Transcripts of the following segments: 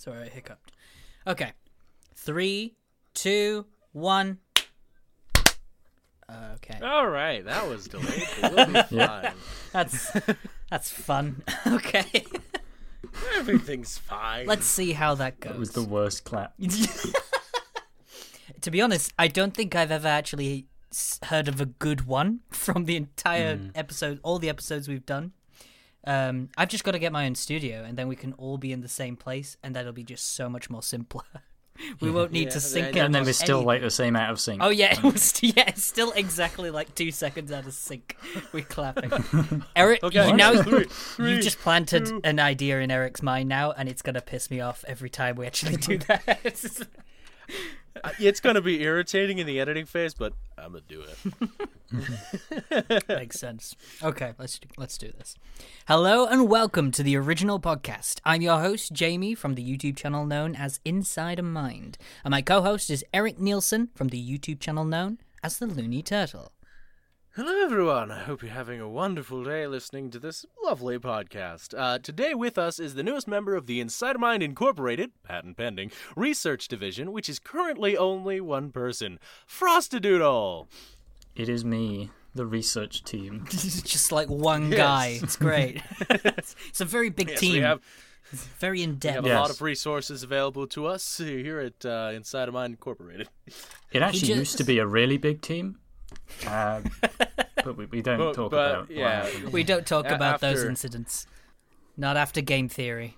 Sorry, I hiccuped. Okay. Three, two, one. Okay. All right, that was delayed. but We'll be fine. That's that's fun. okay. Everything's fine. Let's see how that goes. It was the worst clap. to be honest, I don't think I've ever actually s- heard of a good one from the entire mm. episode, all the episodes we've done. Um, I've just got to get my own studio, and then we can all be in the same place, and that'll be just so much more simpler. we won't need to sync. then- and then we're still any- like the same out of sync. Oh yeah, it was yeah, it's still exactly like two seconds out of sync. We're clapping. Eric, Okay, you now three, you three, just planted an idea in Eric's mind now, and it's gonna piss me off every time we actually do that. It's gonna be irritating in the editing phase, but I'm gonna do it. Makes sense. Okay, let's do, let's do this. Hello and welcome to the original podcast. I'm your host Jamie from the YouTube channel known as Inside a Mind, and my co-host is Eric Nielsen from the YouTube channel known as the Looney Turtle. Hello, everyone. I hope you're having a wonderful day listening to this lovely podcast. Uh, today with us is the newest member of the Inside Mind Incorporated, patent pending, research division, which is currently only one person, Frostadoodle. It is me, the research team. It's just like one guy. It's great. it's a very big Yes, team. we have, very in depth. we depth. have a Yes. lot of resources available to us here at uh, Inside of Mind Incorporated. It actually just- used to be a really big team, uh, but we, we don't But- talk but, about. yeah. happened. We don't talk A- about those incidents. Not after game theory.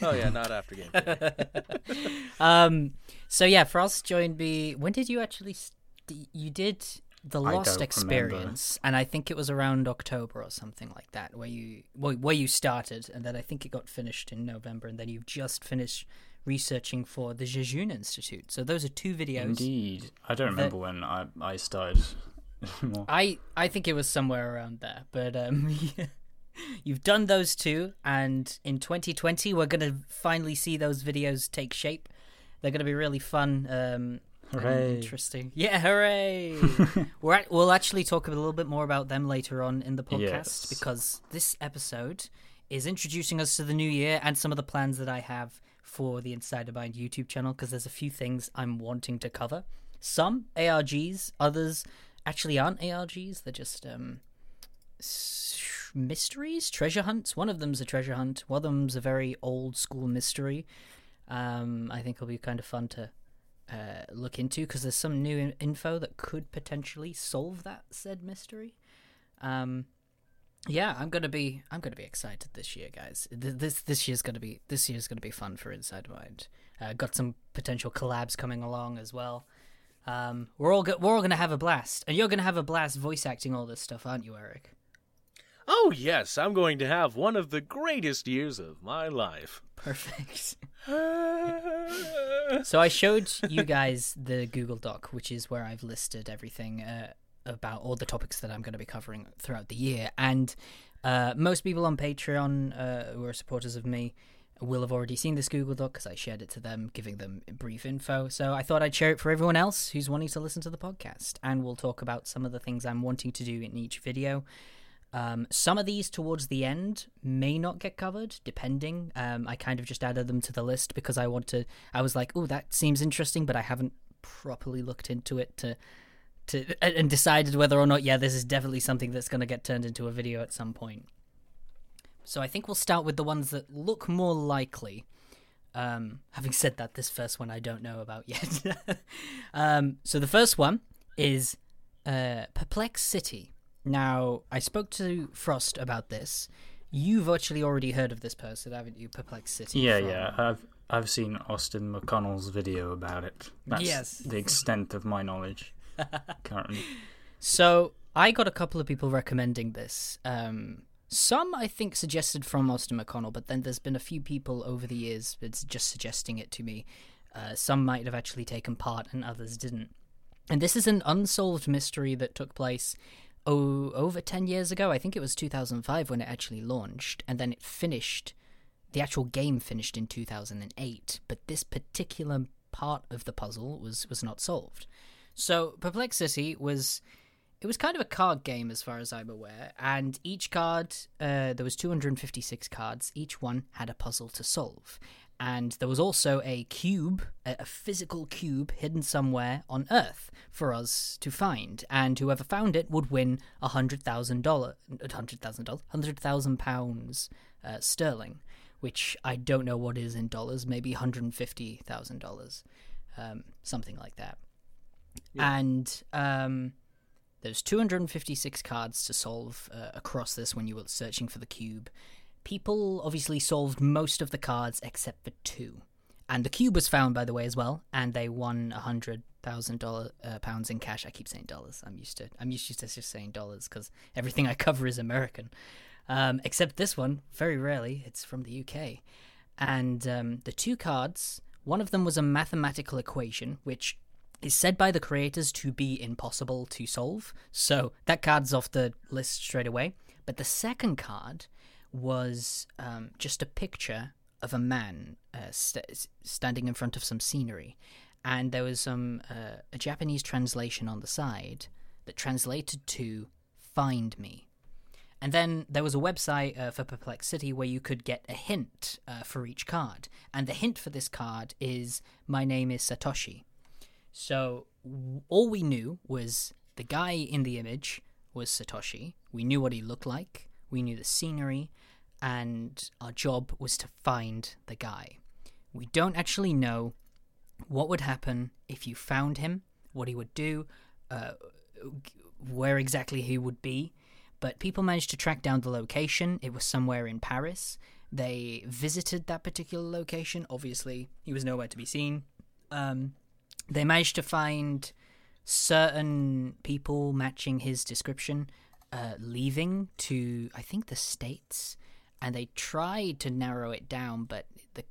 Oh yeah, not after game. Um. So yeah, Frost joined me. When did you actually? St- you did the I Lost don't Experience, and I think it was around October or something like that, where you well, where you started, and then I think it got finished in November, and then you've just finished researching for the Jejune Institute. So those are two videos. Indeed, I don't remember when I I started. I I think it was somewhere around there, but um, you've done those two, and in 2020 we're gonna finally see those videos take shape. They're gonna be really fun. Um, Hooray. Interesting. Yeah, hooray! We're at, we'll actually talk a little bit more about them later on in the podcast Yes. because this episode is introducing us to the new year and some of the plans that I have for the Inside of Mind YouTube channel because there's a few things I'm wanting to cover. Some ARGs, others actually aren't ARGs. They're just um, mysteries, treasure hunts. One of them's a treasure hunt. One of them's a very old school mystery. Um, I think it'll be kind of fun to uh, look into because there's some new in- info that could potentially solve that said mystery. Um, yeah, I'm gonna be I'm gonna be excited this year, guys. This this year's gonna be this year's gonna be fun for Inside Mind. Uh, got some potential collabs coming along as well. Um, we're all go- we're all gonna have a blast, and you're gonna have a blast voice acting all this stuff, aren't you, Eric? Oh yes, I'm going to have one of the greatest years of my life. Perfect. So I showed you guys the Google Doc, which is where I've listed everything uh, about all the topics that I'm going to be covering throughout the year. And uh, most people on Patreon uh, who are supporters of me will have already seen this Google Doc because I shared it to them, giving them brief info. So I thought I'd share it for everyone else who's wanting to listen to the podcast. And we'll talk about some of the things I'm wanting to do in each video. Um, some of these towards the end may not get covered, depending. Um, I kind of just added them to the list because I want to. I was like, "Oh, that seems interesting," but I haven't properly looked into it to to and decided whether or not, yeah, this is definitely something that's going to get turned into a video at some point. So I think we'll start with the ones that look more likely. Um, having said that, this first one I don't know about yet. um, so the first one is uh, Perplex City. Now, I spoke to Frost about this. You've actually already heard of this person, haven't you? Perplex City. Yeah, from- yeah. I've I've seen Austin McConnell's video about it. That's Yes. the extent of my knowledge currently. So I got a couple of people recommending this. Um, some I think suggested from Austin McConnell, but then there's been a few people over the years that's just suggesting it to me. Uh, some might have actually taken part, and others didn't. And this is an unsolved mystery that took place oh, over 10 years ago. I think it was 2005 when it actually launched, and then it finished. The actual game finished in 2008, but this particular part of the puzzle was was not solved. So Perplex City was it was kind of a card game as far as I'm aware, and each card uh, there was 256 cards. Each one had a puzzle to solve, And there was also a cube, a physical cube, hidden somewhere on Earth for us to find. And whoever found it would win a hundred thousand dollar, hundred thousand dollars, hundred thousand pounds uh, sterling, which I don't know what is in dollars. Maybe hundred fifty thousand dollars, um, something like that. And um, there's 256 cards to solve uh, across this when you were searching for the cube. People obviously solved most of the cards except for two. And the cube was found, by the way, as well, and they won a hundred thousand uh, pounds in cash. I keep saying dollars. I'm used to I'm used to just saying dollars because everything I cover is American. Um, except this one, very rarely, it's from the UK. And um, the two cards, one of them was a mathematical equation, which is said by the creators to be impossible to solve. So that card's off the list straight away. But the second card was um, just a picture of a man uh, st- standing in front of some scenery. And there was some uh, a Japanese translation on the side that translated to "find me." And then there was a website uh, for Perplex City where you could get a hint uh, for each card. And the hint for this card is "My name is Satoshi." So all we knew was the guy in the image was Satoshi. We knew what he looked like. We knew the scenery, and our job was to find the guy. We don't actually know what would happen if you found him, what he would do, uh, where exactly he would be. But people managed to track down the location. It was somewhere in Paris. They visited that particular location. Obviously, he was nowhere to be seen. Um, they managed to find certain people matching his description uh, leaving to I think the states, and they tried to narrow it down, but the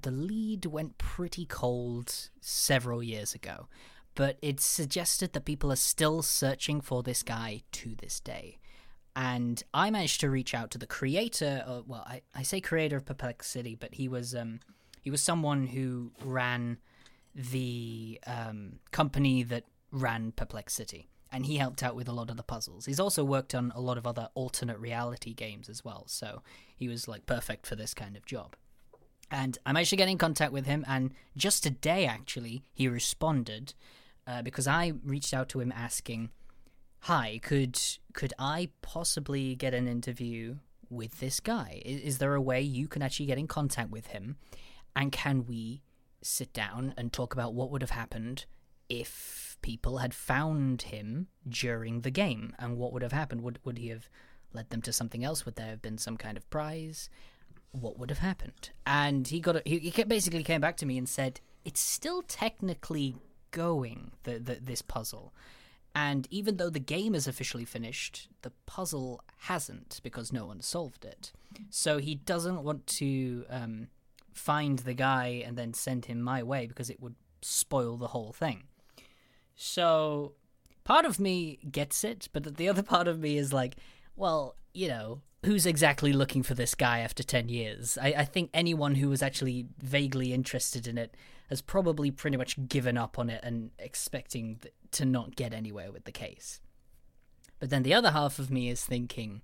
the lead went pretty cold several years ago. But it suggested that people are still searching for this guy to this day. And I managed to reach out to the creator. Of, well, I, I say creator of Perplex City, but he was um, he was someone who ran the um, company that ran Perplex City, and he helped out with a lot of the puzzles. He's also worked on a lot of other alternate reality games as well, so he was like perfect for this kind of job. And I'm actually getting in contact with him, and just today, actually, he responded uh, because I reached out to him asking, "Hi, could could I possibly get an interview with this guy? Is, is there a way you can actually get in contact with him, and can we sit down and talk about what would have happened if people had found him during the game and what would have happened? Would would he have led them to something else? Would there have been some kind of prize? What would have happened? And he got a, he, he basically came back to me and said it's still technically going the, the this puzzle. And even though the game is officially finished the puzzle hasn't because no one solved it. So he doesn't want to um, find the guy and then send him my way because it would spoil the whole thing. So part of me gets it, but the other part of me is like, well, you know, who's exactly looking for this guy after 10 years? I, I think anyone who was actually vaguely interested in it has probably pretty much given up on it and expecting th- to not get anywhere with the case. But then the other half of me is thinking,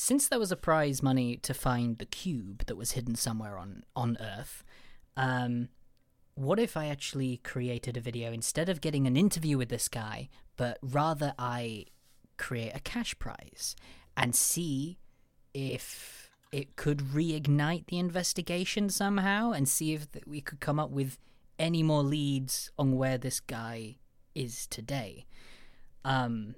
since there was a prize money to find the cube that was hidden somewhere on on Earth, um, what if I actually created a video instead of getting an interview with this guy, but rather I create a cash prize and see if it could reignite the investigation somehow and see if we could come up with any more leads on where this guy is today. Um,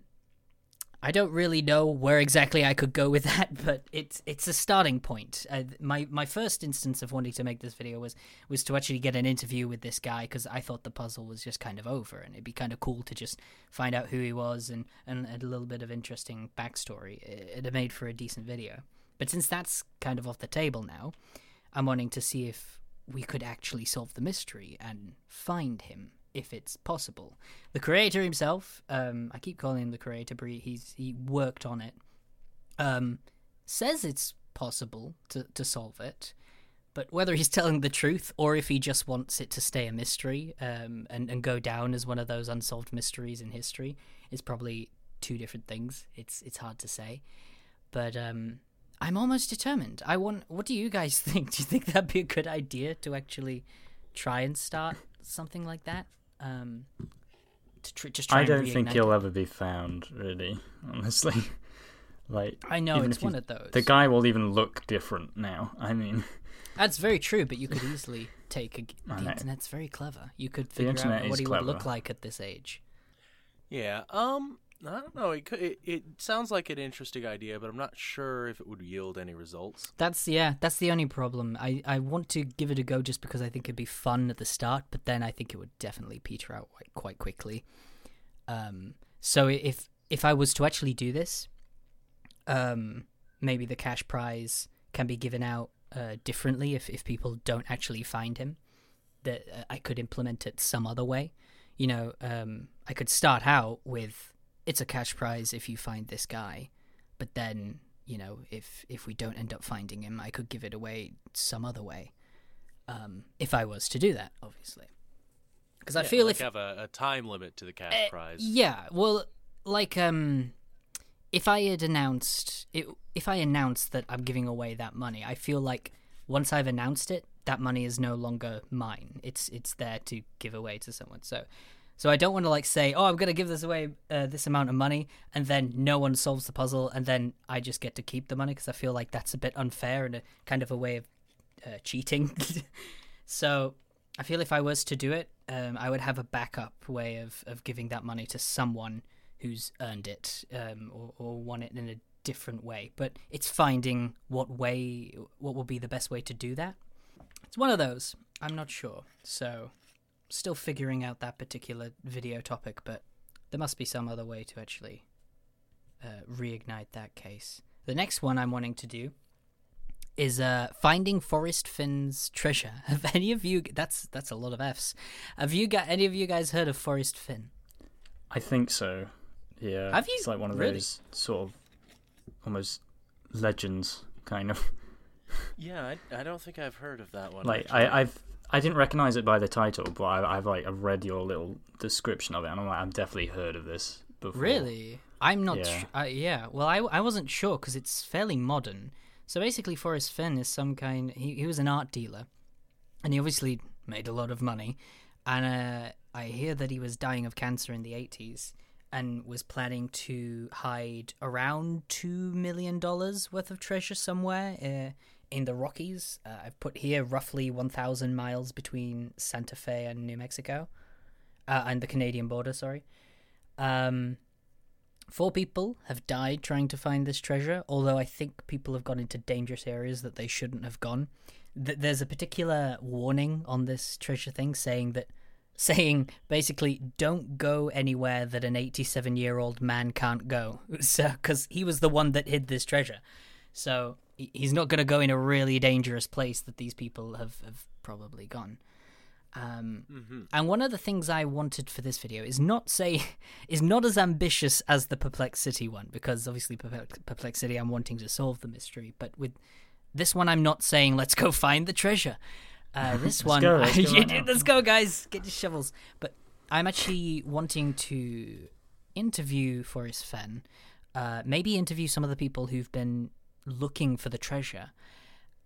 I don't really know where exactly I could go with that, but it's it's a starting point. Uh, my my first instance of wanting to make this video was was to actually get an interview with this guy because I thought the puzzle was just kind of over, and it'd be kind of cool to just find out who he was and and a little bit of interesting backstory. It'd have made for a decent video. But since that's kind of off the table now, I'm wanting to see if we could actually solve the mystery and find him if it's possible. The creator himself, um, I keep calling him the creator, but he's he worked on it. Um, says it's possible to to solve it, but whether he's telling the truth or if he just wants it to stay a mystery um, and and go down as one of those unsolved mysteries in history is probably two different things. It's it's hard to say, but um, I'm almost determined. I want. What do you guys think? Do you think that'd be a good idea to actually try and start something like that? Um, to tr- just try I don't think he'll it? ever be found, really. Honestly, like I know even it's one of those. the guy will even look different now. I mean, That's very true, but you could easily take a, I the know. internet's very clever. You could figure out what he would look like at this age. Yeah. Um. I don't know. It, could, it it sounds like an interesting idea, but I'm not sure if it would yield any results. That's yeah, that's the only problem. I, I want to give it a go just because I think it'd be fun at the start, but then I think it would definitely peter out quite, quite quickly. Um, so if if I was to actually do this, um, maybe the cash prize can be given out uh, differently if if people don't actually find him. That uh, I could implement it some other way. You know, um, I could start out with it's a cash prize if you find this guy, but then you know if if we don't end up finding him, I could give it away some other way. Um, if I was to do that, obviously, because I Yeah, feel like if have a, a time limit to the cash uh, prize. Yeah, well, like um, if I had announced it, if I announced that I'm giving away that money, I feel like once I've announced it, that money is no longer mine. It's it's there to give away to someone. So. So I don't want to like say, "Oh, I'm going to give this away uh, this amount of money," and then no one solves the puzzle, and then I just get to keep the money because I feel like that's a bit unfair and a kind of a way of uh, cheating. so I feel if I was to do it, um, I would have a backup way of, of giving that money to someone who's earned it um, or, or won it in a different way. But it's finding what way, what will be the best way to do that. It's one of those. I'm not sure. So still figuring out that particular video topic, but there must be some other way to actually uh, reignite that case. The next one I'm wanting to do is uh, finding Forrest Fenn's treasure. Have any of you? That's that's a lot of Fs. Have you got any of you guys heard of Forrest Fenn? I think so. Yeah, Have you? It's like one of Really? those sort of almost legends, kind of. Yeah, I, I don't think I've heard of that one. like actually. I, I've I didn't recognize it by the title, but I, I've like I've read your little description of it, and I'm like I've definitely heard of this before. Really? I'm not. Yeah. Yeah. Uh, yeah. Well, I I wasn't sure because it's fairly modern. So basically, Forrest Fenn is some kind. He he was an art dealer, and he obviously made a lot of money. And uh, I hear that he was dying of cancer in the 80s and was planning to hide around two million dollars worth of treasure somewhere uh, in the Rockies. Uh, I've put here roughly 1,000 miles between Santa Fe and New Mexico, uh, and the Canadian border. Sorry. Um, four people have died trying to find this treasure. Although I think people have gone into dangerous areas that they shouldn't have gone. Th- there's a particular warning on this treasure thing saying that saying basically don't go anywhere that an 87 year old man can't go so because he was the one that hid this treasure so he's not going to go in a really dangerous place that these people have, have probably gone um, Mhm. and one of the things I wanted for this video is not say is not as ambitious as the Perplex City one because obviously Perplex- perplexity I'm wanting to solve the mystery, but with this one I'm not saying let's go find the treasure. Uh, this one, go, let's go right let's go, guys, get your shovels. But I'm actually wanting to interview Forrest Fenn, uh, maybe interview some of the people who've been looking for the treasure,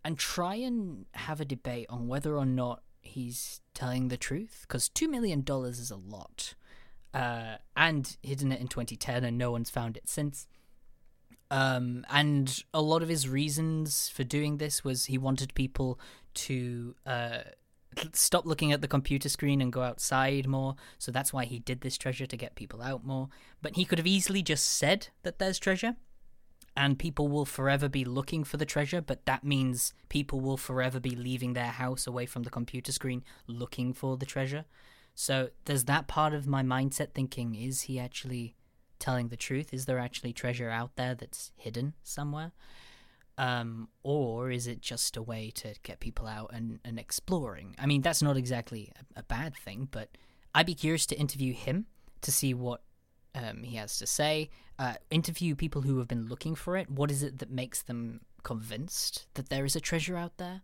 and try and have a debate on whether or not he's telling the truth. Because two million dollars is a lot, uh, and hidden it in 2010, and no one's found it since. Um, and a lot of his reasons for doing this was he wanted people to uh, stop looking at the computer screen and go outside more. So that's why he did this treasure to get people out more. But he could have easily just said that there's treasure, and people will forever be looking for the treasure. But that means people will forever be leaving their house away from the computer screen looking for the treasure. So there's that part of my mindset thinking: is he actually telling the truth? Is there actually treasure out there that's hidden somewhere? Um, or is it just a way to get people out and, and exploring? I mean, that's not exactly a, a bad thing, but I'd be curious to interview him to see what um, he has to say. Uh, interview people who have been looking for it. What is it that makes them convinced that there is a treasure out there?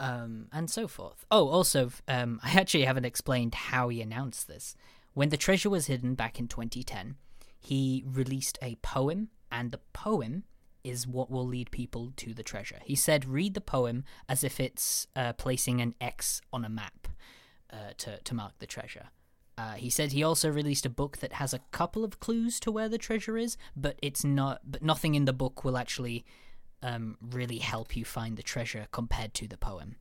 Um, and so forth. Oh, also, um, I actually haven't explained how he announced this. When the treasure was hidden back in 2010, he released a poem, and the poem is what will lead people to the treasure. He said, read the poem as if it's uh, placing an X on a map uh, to, to mark the treasure. Uh, he said he also released a book that has a couple of clues to where the treasure is, but it's not. But nothing in the book will actually um, really help you find the treasure compared to the poem.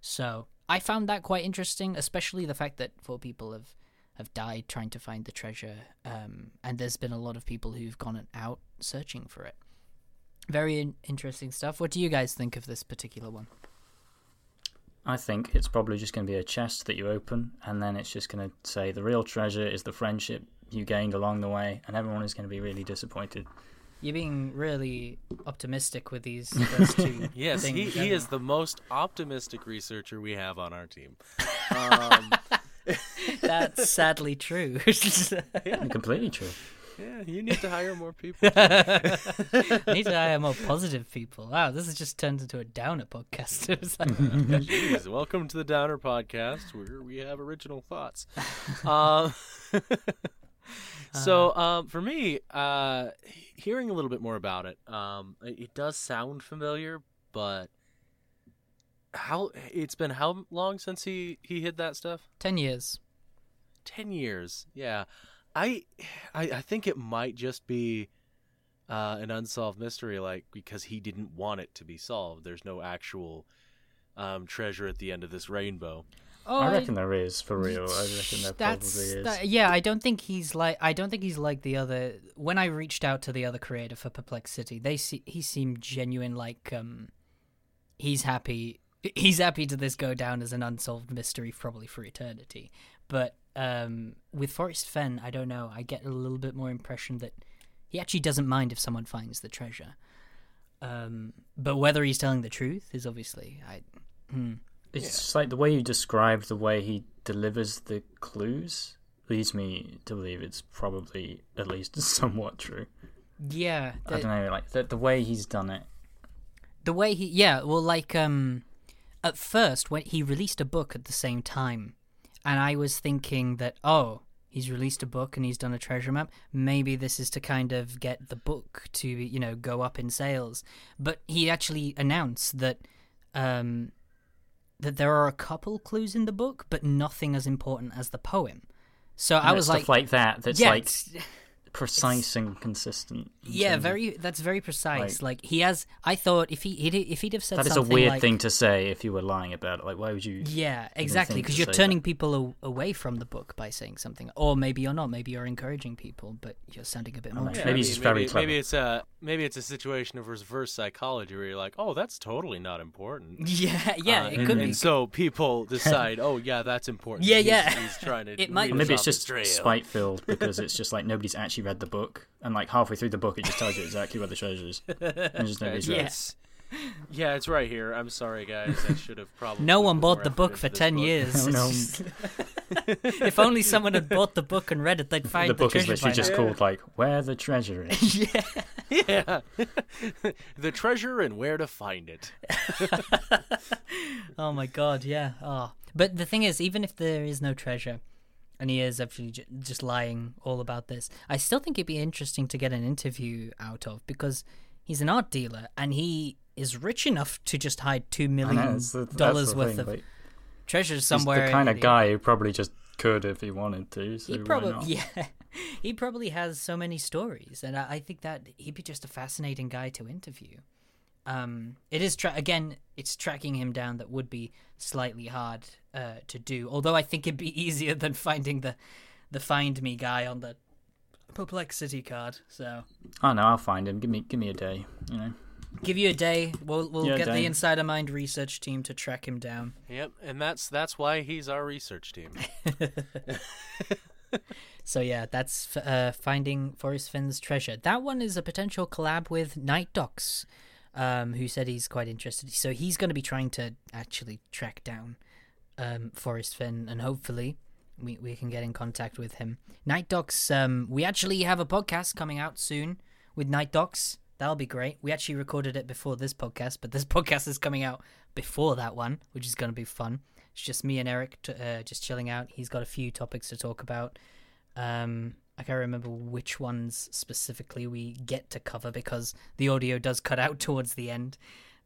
So I found that quite interesting, especially the fact that four people have have died trying to find the treasure, um, and there's been a lot of people who've gone out searching for it. Very in- interesting stuff. What do you guys think of this particular one? I think it's probably just going to be a chest that you open, and then it's just going to say the real treasure is the friendship you gained along the way, and everyone is going to be really disappointed. You're being really optimistic with these first two. Yes, things, he, he is the most optimistic researcher we have on our team. Um, That's sadly true. Completely true. Yeah, you need to hire more people. Need to hire more positive people. Wow, this has just turned into a downer podcast. Like, Jeez, welcome to the Downer Podcast, where we have original thoughts. Um, so, um, for me, uh, hearing a little bit more about it, um, it, does sound familiar, but how it's been how long since he he hid that stuff? Ten years. 10 years yeah i i, I think it might just be uh, an unsolved mystery like because he didn't want it to be solved there's no actual um, treasure at the end of this rainbow Oh, I reckon there is for real. I reckon there that's probably is. that- yeah. I don't think he's like. I don't think he's like the other. When I reached out to the other creator for Perplex City, they see he seemed genuine. Like um, he's happy. He's happy to this go down as an unsolved mystery, probably for eternity. But um, with Forrest Fenn, I don't know. I get a little bit more impression that he actually doesn't mind if someone finds the treasure. Um, but whether he's telling the truth is obviously I. Hmm. It's just like the way you described the way he delivers the clues leads me to believe it's probably at least somewhat true. Yeah, I don't know, like the the way he's done it. the way he yeah well like um at first when he released a book at the same time and i was thinking that oh he's released a book and he's done a treasure map. Maybe this is to kind of get the book to you know go up in sales. But he actually announced that um that there are a couple clues in the book but nothing as important as the poem. So i was like, stuff like that that's yeah, like it's- precise and consistent. yeah very that's very precise like- like, he has i thought if he he'd, if he'd have said That is a weird like, thing to say if you were lying about it. Like, why would you? Yeah, exactly. Because you're turning that. people a- away from the book by saying something, or maybe you're not. Maybe you're encouraging people, but you're sounding a bit more. Yeah, maybe he's just very maybe, clever. maybe it's a maybe it's a situation of reverse psychology where you're like oh that's totally not important Yeah, yeah, Uh, it and, could and be. so people decide oh yeah that's important Yeah, He's- yeah. he's trying to It might- lead Or us maybe it's just spite filled because it's just like nobody's actually read the book, and like halfway through the book, it just tells you exactly where the treasure is, and just nobody's read. Yes. Yeah, it's right here. I'm sorry, guys. I should have probably. no one bought the book for ten book. years. Oh, no. If only someone had bought the book and read it, they'd find The the, book is literally just now. called like "Where the Treasure Is." yeah. Yeah, the treasure and where to find it. Oh my god, yeah. Oh, but the thing is, even if there is no treasure, and he is actually j- just lying all about this, I still think it'd be interesting to get an interview out of because he's an art dealer and he is rich enough to just hide two million that's the- that's dollars worth thing, of like, treasures somewhere. He's the kind in of guy who probably just could if he wanted to. So He probably, yeah, he probably has so many stories, and I, I think that he'd be just a fascinating guy to interview. Um, it is tra- again, it's tracking him down that would be slightly hard uh, to do. Although I think it'd be easier than finding the the find me guy on the Perplex City card. So Oh no, I'll find him. Give me, give me a day. You know. give you a day. We'll we'll Yeah, get the day. Inside a Mind research team to track him down. Yep, and that's that's why he's our research team. So yeah, that's f- uh, finding Forrest Fenn's treasure. That one is a potential collab with Night Docs, um, who said he's quite interested. So he's going to be trying to actually track down um, Forrest Fenn, and hopefully we we can get in contact with him. Night Docs. Um, we actually have a podcast coming out soon with Night Docs. That'll be great. We actually recorded it before this podcast, but this podcast is coming out before that one, which is going to be fun. It's just me and Eric, t- uh, just chilling out. He's got a few topics to talk about. Um, I can't remember which ones specifically we get to cover because the audio does cut out towards the end.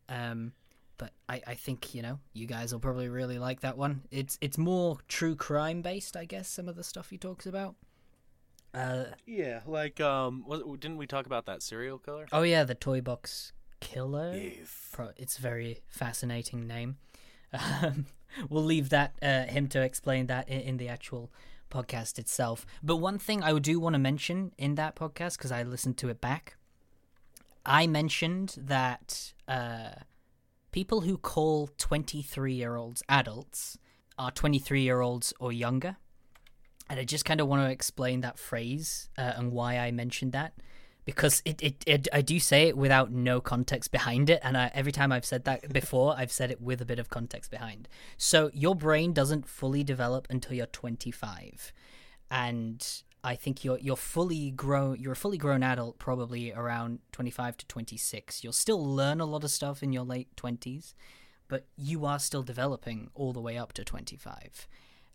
Um, but I, I think you know you guys will probably really like that one. It's it's more true crime based, I guess. Some of the stuff he talks about. Uh, Yeah, like um, was, didn't we talk about that serial killer? oh yeah, the toy box killer. Yes. Pro- it's a very fascinating name. Um, we'll leave that uh, him to explain that in, in the actual podcast itself. But one thing I do want to mention in that podcast because I listened to it back, I mentioned that uh, people who call twenty-three-year-olds adults are twenty-three-year-olds or younger. And I just kind of want to explain that phrase uh, and why I mentioned that because it, it, it I do say it without no context behind it, and I, every time I've said that before, I've said it with a bit of context behind. So your brain doesn't fully develop until you're 25, and I think you're you're fully grown. You're a fully grown adult probably around 25 to 26. You'll still learn a lot of stuff in your late 20s, but you are still developing all the way up to 25,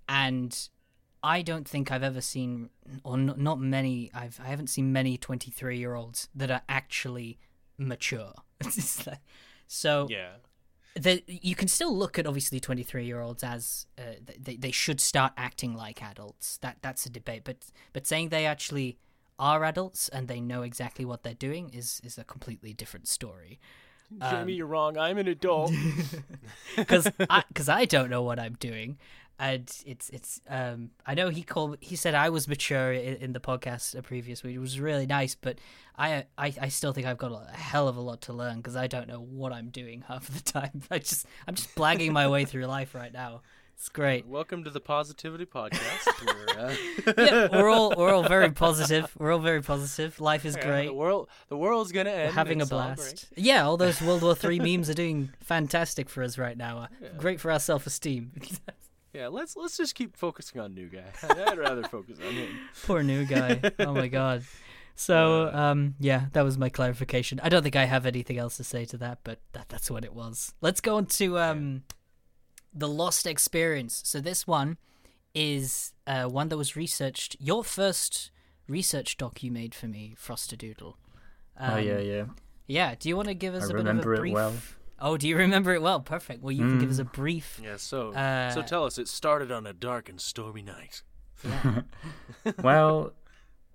and I don't think I've ever seen, or n- not many. I've I haven't seen many twenty three year olds that are actually mature. So Yeah. the, you can still look at obviously twenty three year olds as uh, they they should start acting like adults. That that's a debate. But but saying they actually are adults and they know exactly what they're doing is is a completely different story. Jamie, you're wrong. I'm an adult. because I because I don't know what I'm doing, and it's it's um I know he called he said I was mature in, in the podcast a previous week. It was really nice, but I I, I still think I've got a hell of a lot to learn because I don't know what I'm doing half the time. I just I'm just blagging my way through life right now. It's great. Welcome to the Positivity Podcast. We're, uh, Yeah, we're all we're all very positive. We're all very positive. Life is yeah, great. The world, the world's gonna We're end. having a blast. Yeah, all those World War Three memes are doing fantastic for us right now. Uh, Yeah. Great for our self esteem. Yeah, let's let's just keep focusing on new guy. I'd rather focus on him. Poor new guy. Oh my god. So um yeah, that was my clarification. I don't think I have anything else to say to that, but that that's what it was. Let's go on to um the lost experience. So this one is uh one that was researched your first research doc you made for me, Frostadoodle. oh yeah, Um, yeah. Yeah, do you want to give us I a bit of remember a it brief well. Oh, do you remember it well? Perfect. Well, you can give us Mm. a brief Yeah. So uh so tell us, it started on a dark and stormy night. Yeah. well,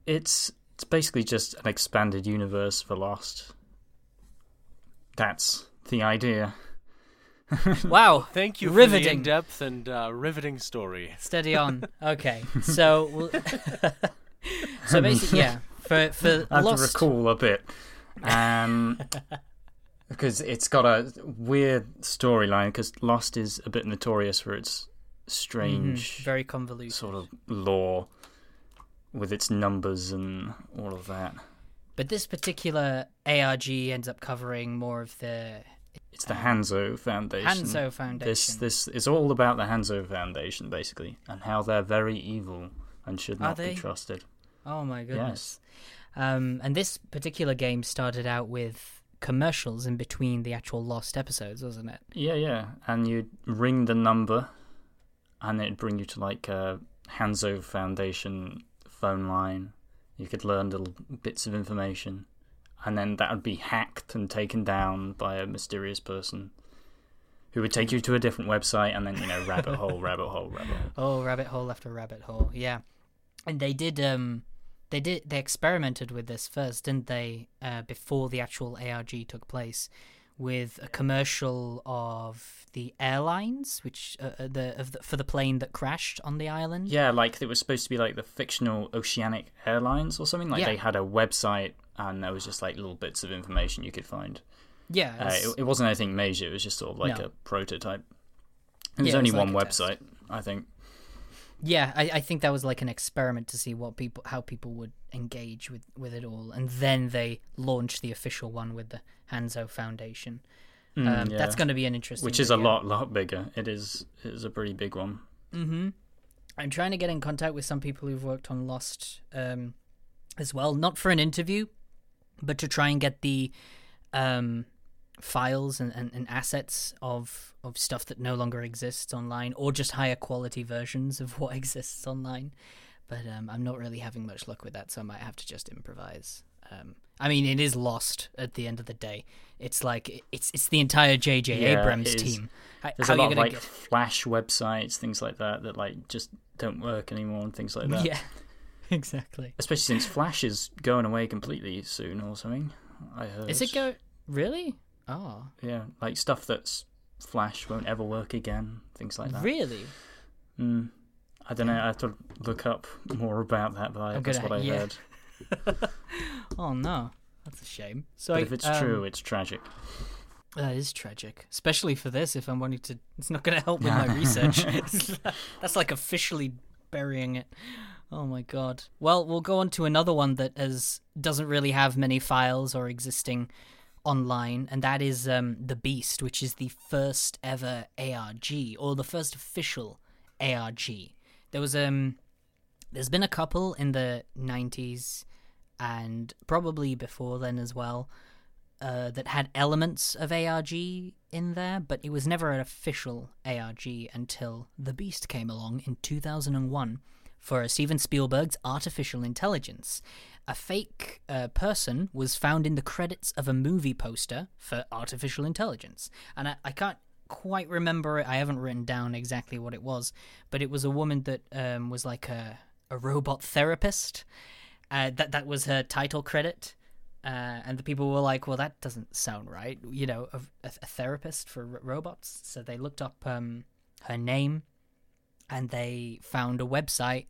it's it's basically just an expanded universe for Lost. That's the idea. Wow. Thank you for Riveting. the in-depth and uh, riveting story. Steady on. Okay, so we'll so basically, yeah, for for I have lost. to recall a bit. Um, because it's got a weird storyline. Because Lost is a bit notorious for its strange very convoluted. sort of lore with its numbers and all of that. But this particular ARG ends up covering more of the It's the Hanso Foundation. Hanso Foundation. This this is all about the Hanso Foundation, basically, and how they're very evil and should not be trusted. Oh my goodness. Um, and this particular game started out with commercials in between the actual lost episodes, wasn't it? Yeah, yeah, and you'd ring the number, and it'd bring you to like a Hanso Foundation phone line. You could learn little bits of information, and then that would be hacked and taken down by a mysterious person, who would take you to a different website, and then you know rabbit hole, rabbit hole, rabbit hole. Oh, rabbit hole after rabbit hole. Yeah, and they did. Um, they did. They experimented with this first, didn't they? Uh, before the actual ARG took place, with a commercial of the airlines, which uh, uh, the, of the for the plane that crashed on the island. Yeah, like it was supposed to be like the fictional Oceanic Airlines or something. Like Yeah. they had a website, and there was just like little bits of information you could find. Yeah, Uh, it, it wasn't anything major. It was just sort of like No. a prototype. It was Yeah, only was like one test. website, I think. Yeah, I, I think that was like an experiment to see what people how people would engage with, with it all, and then they launched the official one with the Hanso Foundation. Mm, um, yeah. That's going to be an interesting, which is a lot, lot bigger. It is, it is a pretty big one. Mm-hmm. I'm trying to get in contact with some people who've worked on Lost um, as well, not for an interview, but to try and get the um, files and, and, and assets of of stuff that no longer exists online, or just higher quality versions of what exists online. but um, I'm not really having much luck with that, so I might have to just improvise. Um, I mean, it is lost at the end of the day. It's like it's it's the entire J.J. Yeah, Abrams team. There's how a lot of like get- Flash websites, things like that, that like just don't work anymore and things like that. yeah, exactly. Especially since Flash is going away completely soon or something. I heard. Is it go really? Oh, Yeah, like stuff that's Flash won't ever work again, things like that. really? Mm. I don't know. I have to look up more about that, but I, that's what I yeah. heard. Oh no, that's a shame. So But I- if it's um, true, it's tragic. That is tragic, especially for this. If I'm wanting to, it's not going to help with my research. That's like officially burying it. Oh my god. Well, we'll go on to another one that has doesn't really have many files or existing online, and that is um, the Beast, which is the first ever ARG or the first official ARG. There was um, there's been a couple in the 90s and probably before then as well uh, that had elements of ARG in there, but it was never an official ARG until The Beast came along in 2001 for Steven Spielberg's Artificial Intelligence. A fake uh, person was found in the credits of a movie poster for Artificial Intelligence. And I, I can't quite remember it. I haven't written down exactly what it was, but it was a woman that um, was like a, a robot therapist. Uh, that that was her title credit, uh, and the people were like, "Well, that doesn't sound right." You know, a, a, therapist for r- robots. So they looked up um, her name, and they found a website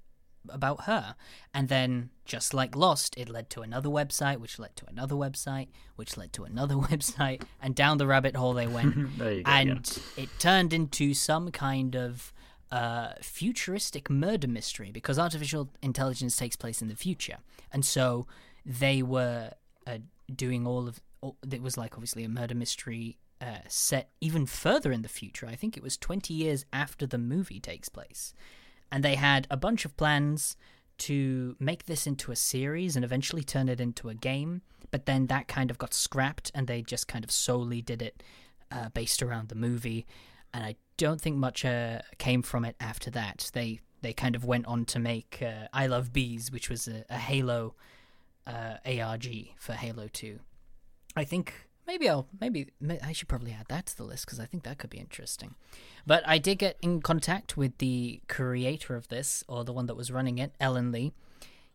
about her. And then, just like Lost, it led to another website, which led to another website, which led to another website, and down the rabbit hole they went go. and it turned into some kind of uh, futuristic murder mystery because artificial intelligence takes place in the future, and so they were uh, doing all of. all- It was like obviously a murder mystery uh, set even further in the future. I think it was twenty years after the movie takes place, and they had a bunch of plans to make this into a series and eventually turn it into a game. But then that kind of got scrapped, and they just kind of solely did it uh, based around the movie, and I don't think much uh, came from it after that. They they kind of went on to make uh, I Love Bees, which was a, a Halo uh, ARG for Halo Two. I think maybe I'll maybe I should probably add that to the list because I think that could be interesting. But I did get in contact with the creator of this, or the one that was running it, Elan Lee.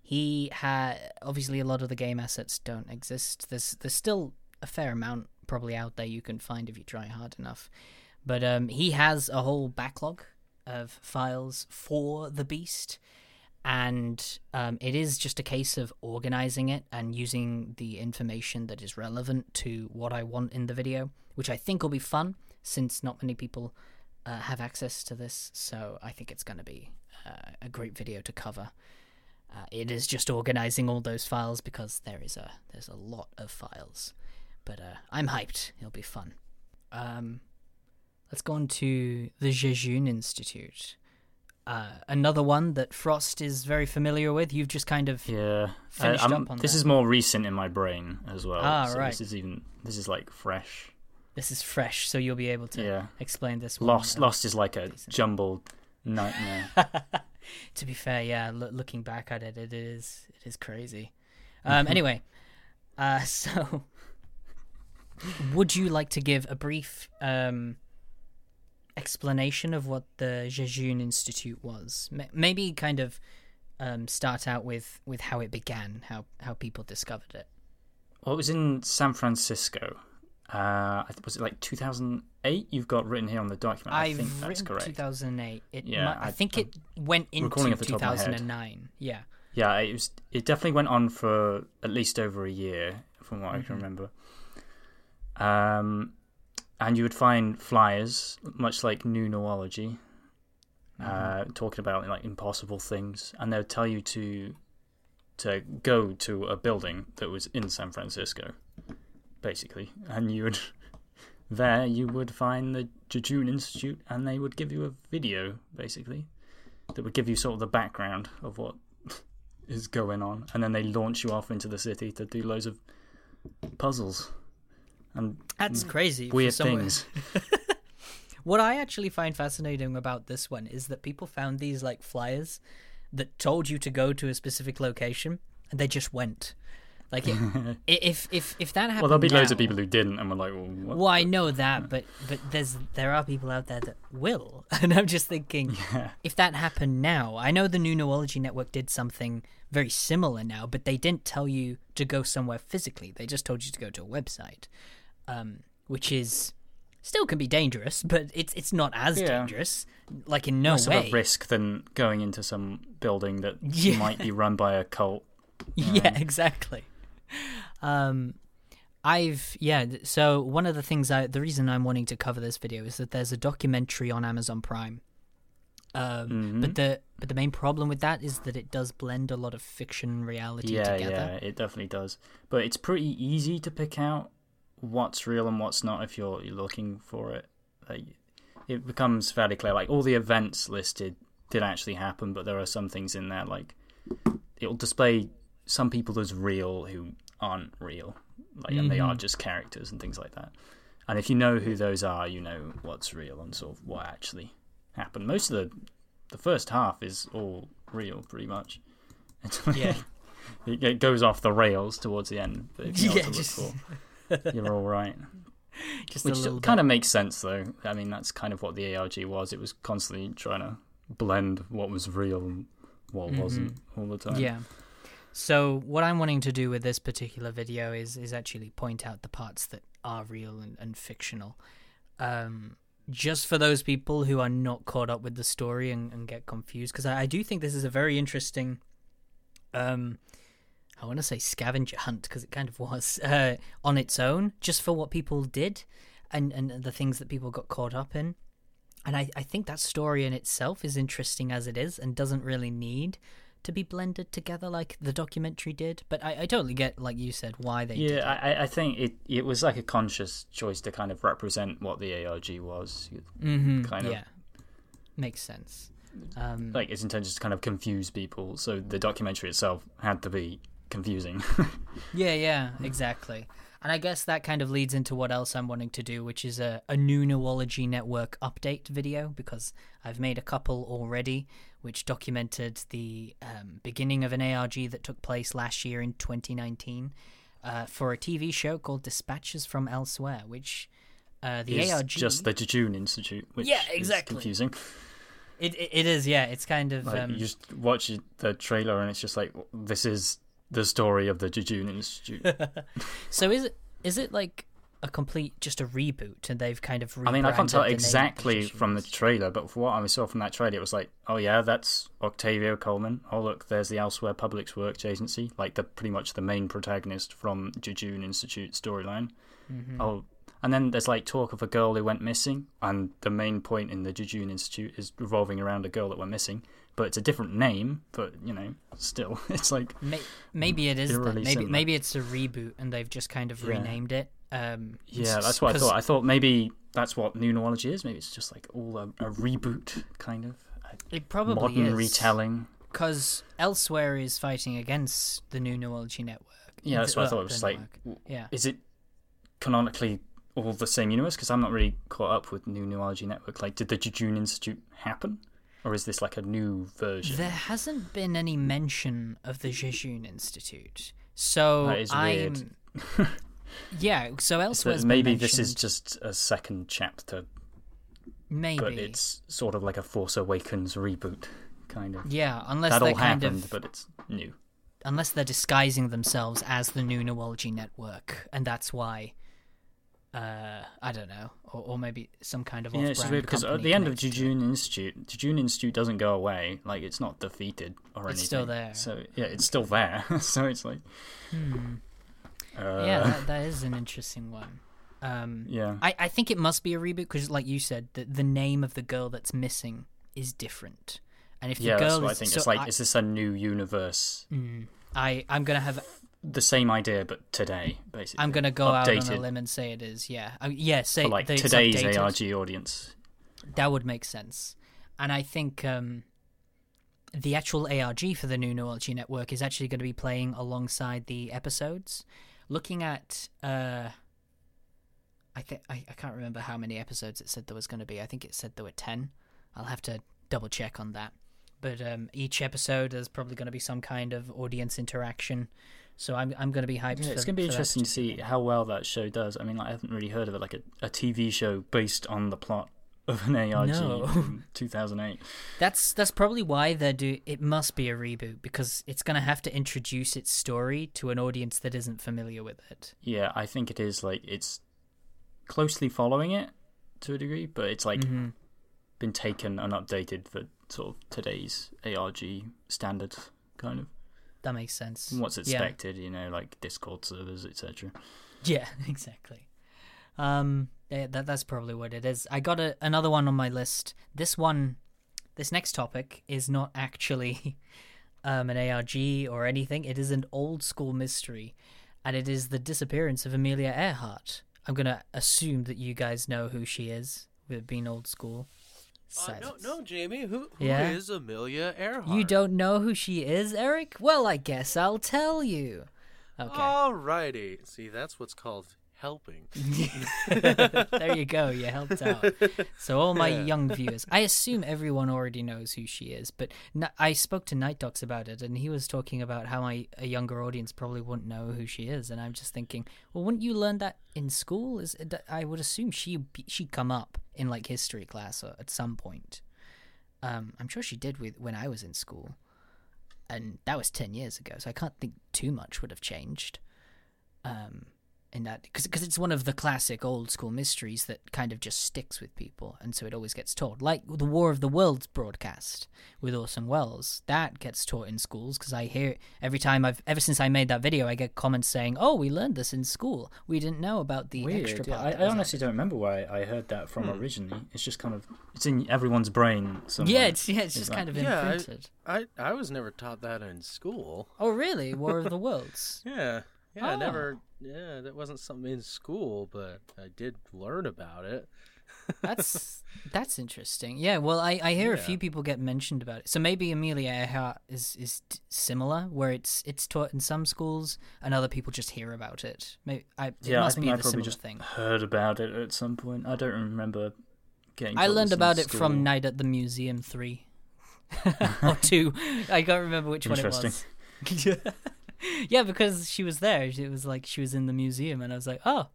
He had obviously a lot of the game assets don't exist. There's there's still a fair amount probably out there you can find if you try hard enough. But um, he has a whole backlog of files for the beast, and um, it is just a case of organizing it and using the information that is relevant to what I want in the video, which I think will be fun since not many people uh, have access to this. So I think it's going to be uh, a great video to cover. Uh, it is just organizing all those files because there is a there's a lot of files, but uh, I'm hyped. It'll be fun. Um, let's go on to the Jejune Institute. Uh, another one that Frost is very familiar with. You've just kind of Yeah, Finished I'm- up on this that. is more recent in my brain as well. Ah, so right. This is even this is like fresh. this is fresh, so you'll be able to Yeah, explain this one. Lost uh, Lost is like a decent. jumbled nightmare. to be fair, yeah, lo- looking back at it, it is it is crazy. Um, anyway, uh, so would you like to give a brief um, explanation of what the Jejune Institute was? Maybe kind of um, start out with, with how it began, how how people discovered it. well, it was in San Francisco. Uh, was it like 2008? You've got written here on the document. I I've think that's correct. 2008. It Yeah, mu- I, I- think I'm it went into recalling off the top of my head. 2009. Yeah. Yeah, it was. It definitely went on for at least over a year, from what I can Mhm. remember. Um, and you would find flyers, much like New Noology, uh, talking about like impossible things, and they would tell you to to go to a building that was in San Francisco, basically, and you would there you would find the Jejune Institute, and they would give you a video, basically, that would give you sort of the background of what is going on, and then they launch you off into the city to do loads of puzzles and That's mm, crazy. weird things. What I actually find fascinating about this one is that people found these like flyers that told you to go to a specific location and they just went. Like it, if if if that happened, well, there'll be loads of people who didn't, and we're like, well, what? Well, I know that, but but there's there are people out there that will, and I'm just thinking Yeah. if that happened now, I know the New Neurology Network did something very similar now, but they didn't tell you to go somewhere physically. They just told you to go to a website, um, which is still can be dangerous, but it's it's not as Yeah. dangerous. Like in no Less way. of a risk than going into some building that Yeah. might be run by a cult. yeah, exactly. Um, I've yeah. So one of the things I the reason I'm wanting to cover this video is that there's a documentary on Amazon Prime. Um, Mhm. but the but the main problem with that is that it does blend a lot of fiction and reality Yeah, together. yeah, it definitely does. But it's pretty easy to pick out what's real and what's not if you're, you're looking for it. Like, it becomes fairly clear. Like all the events listed did actually happen, but there are some things in there like it'll display some people as real who aren't real, like and they are Mhm. just characters and things like that. And if you know who those are, you know what's real and sort of what actually happened. Most of the the first half is all real, pretty much. Yeah. it, it goes off the rails towards the end. But if you know Yeah, just- for, you're all right. Just Which kind of makes sense, though. I mean, that's kind of what the ARG was. It was constantly trying to blend what was real and what wasn't all the time. Mm-hmm. Yeah. So what I'm wanting to do with this particular video is is actually point out the parts that are real and, and fictional. Um, just for those people who are not caught up with the story and, and get confused, because I, I do think this is a very interesting. Um, I want to say scavenger hunt because it kind of was uh, on its own, just for what people did, and and the things that people got caught up in. And I, I think that story in itself is interesting as it is and doesn't really need to be blended together like the documentary did. But I, I totally get, like you said, why they did it. Yeah, I, I think it it was like a conscious choice to kind of represent what the ARG was. Mm-hmm. kind of. Yeah. Makes sense. Um, Like its intention to kind of confuse people, so the documentary itself had to be confusing. yeah, yeah, exactly. And I guess that kind of leads into what else I'm wanting to do, which is a, a new Neurology Network update video, because I've made a couple already, which documented the um, beginning of an ARG that took place last year in 2019 uh, for a TV show called Dispatches from Elsewhere, which uh, the It's ARG. just the Jejune Institute, which Yeah, is exactly. confusing. It, it, it is, yeah. It's kind of. Like um, you just watch the trailer and it's just like this is the story of the Jejune Institute. So is it is it like a complete just a reboot and they've kind of I mean, I can't tell exactly from the trailer, but for what I saw from that trailer, it was like, oh yeah, that's Octavio Coleman. Oh look, there's the Elsewhere Public Works Agency, like the pretty much the main protagonist from Jejune Institute storyline. Mm-hmm. Oh, and then there's like talk of a girl who went missing, and the main point in the Jejune Institute is revolving around a girl that went missing. But it's a different name, but you know, still, it's like May- maybe it is maybe similar. maybe it's a reboot and they've just kind of Yeah. renamed it. Um, Yeah, that's what I thought. I thought maybe that's what new neurology is. Maybe it's just like all a, a reboot, kind of It probably modern is retelling. because elsewhere is fighting against the new neurology network. Yeah, that's what I thought. It was like, network. yeah, is it canonically all the same universe? Because I'm not really caught up with new neurology network. Like, did the Jejune Institute happen, or is this like a new version? there hasn't been any mention of the Jejune Institute, so That is. I'm. yeah, so So elsewhere maybe this is just a second chapter, maybe but it's sort of like a Force Awakens reboot, kind of. yeah, unless that all kind happened, of but it's new. unless they're disguising themselves as the new neurology network, and that's why. Uh, I don't know, or, or maybe some kind of Yeah, it's weird because at the end of connects to it. Jejune Institute, Jejune Institute doesn't go away. Like it's not defeated or It's anything. It's still there. So yeah, it's still there. so it's like, Hmm. uh, yeah, that, that is an interesting one. Um, yeah. I, I think it must be a reboot because, like you said, the, the name of the girl that's missing is different. And if the yeah, girl that's what I is, think. so it's like, I, is this a new universe? mm, I I'm gonna have The same idea, but today, basically. I'm gonna go out on a limb and say it is. Yeah, I, yeah. Say for like today's updated. ARG audience. That would make sense. And I think um, the actual ARG for the new Neurology Network is actually going to be playing alongside the episodes. Looking at, uh, I think I, I can't remember how many episodes it said there was going to be. I think it said there were ten. I'll have to double check on that. but um, each episode there's probably going to be some kind of audience interaction. So I'm I'm going to be hyped. Yeah, it's going to be that interesting to see how well that show does. I mean, like, I haven't really heard of it, like a, a TV show based on the plot of an ARG No. from 2008. That's that's probably why they do. It must be a reboot because it's going to have to introduce its story to an audience that isn't familiar with it. Yeah, I think it is like it's closely following it to a degree, but it's like Mhm. been taken and updated for sort of today's ARG standard kind of That makes sense. what's Yeah. expected. You know, like Discord servers, etc. Yeah, exactly. Um, yeah, that that's probably what it is. I got a, another one on my list. This one, this next topic is not actually um, an ARG or anything. It is an old school mystery, and it is the disappearance of Amelia Earhart. I'm gonna assume that you guys know who she is. With being old school. Uh, no, Silence. no, Jamie. Who, who Yeah? is Amelia Earhart? You don't know who she is, Eric? Well, I guess I'll tell you. Okay. Alrighty. See, that's what's called helping. there you go. You helped out. So all my Yeah. young viewers, I assume everyone already knows who she is. But I spoke to Night Docs about it, and he was talking about how my a younger audience probably wouldn't know who she is. And I'm just thinking, well, wouldn't you learn that in school? Is I would assume she she come up in like history class or at some point. Um, I'm sure she did with when I was in school, and that was ten years ago. So I can't think too much would have changed. Um, in that because it's one of the classic old school mysteries that kind of just sticks with people and so it always gets taught like the war of the worlds broadcast with orson welles that gets taught in schools because i hear every time i've ever since i made that video i get comments saying oh we learned this in school we didn't know about the extra Weird. Yeah, I, I honestly added." don't remember where I heard that from Hmm. originally. It's just kind of it's in everyone's brain. Somewhere. yeah it's yeah it's Is just that- kind of Yeah, I- imprinted I, I was never taught that in school. oh really war of the worlds Yeah. Yeah, I Oh. never. Yeah, that wasn't something in school, but I did learn about it. That's that's interesting. Yeah, well, I, I hear a few people get mentioned about it. So maybe Amelia Earhart is is t- similar, where it's it's taught in some schools and other people just hear about it. Maybe I it Yeah, I think be I probably just thing. heard about it at some point. I don't remember getting. I learned about it school. from Night at the Museum three or two. I can't remember which one it Interesting. was. yeah, because she was there. It was like she was in the museum, and I was like, oh,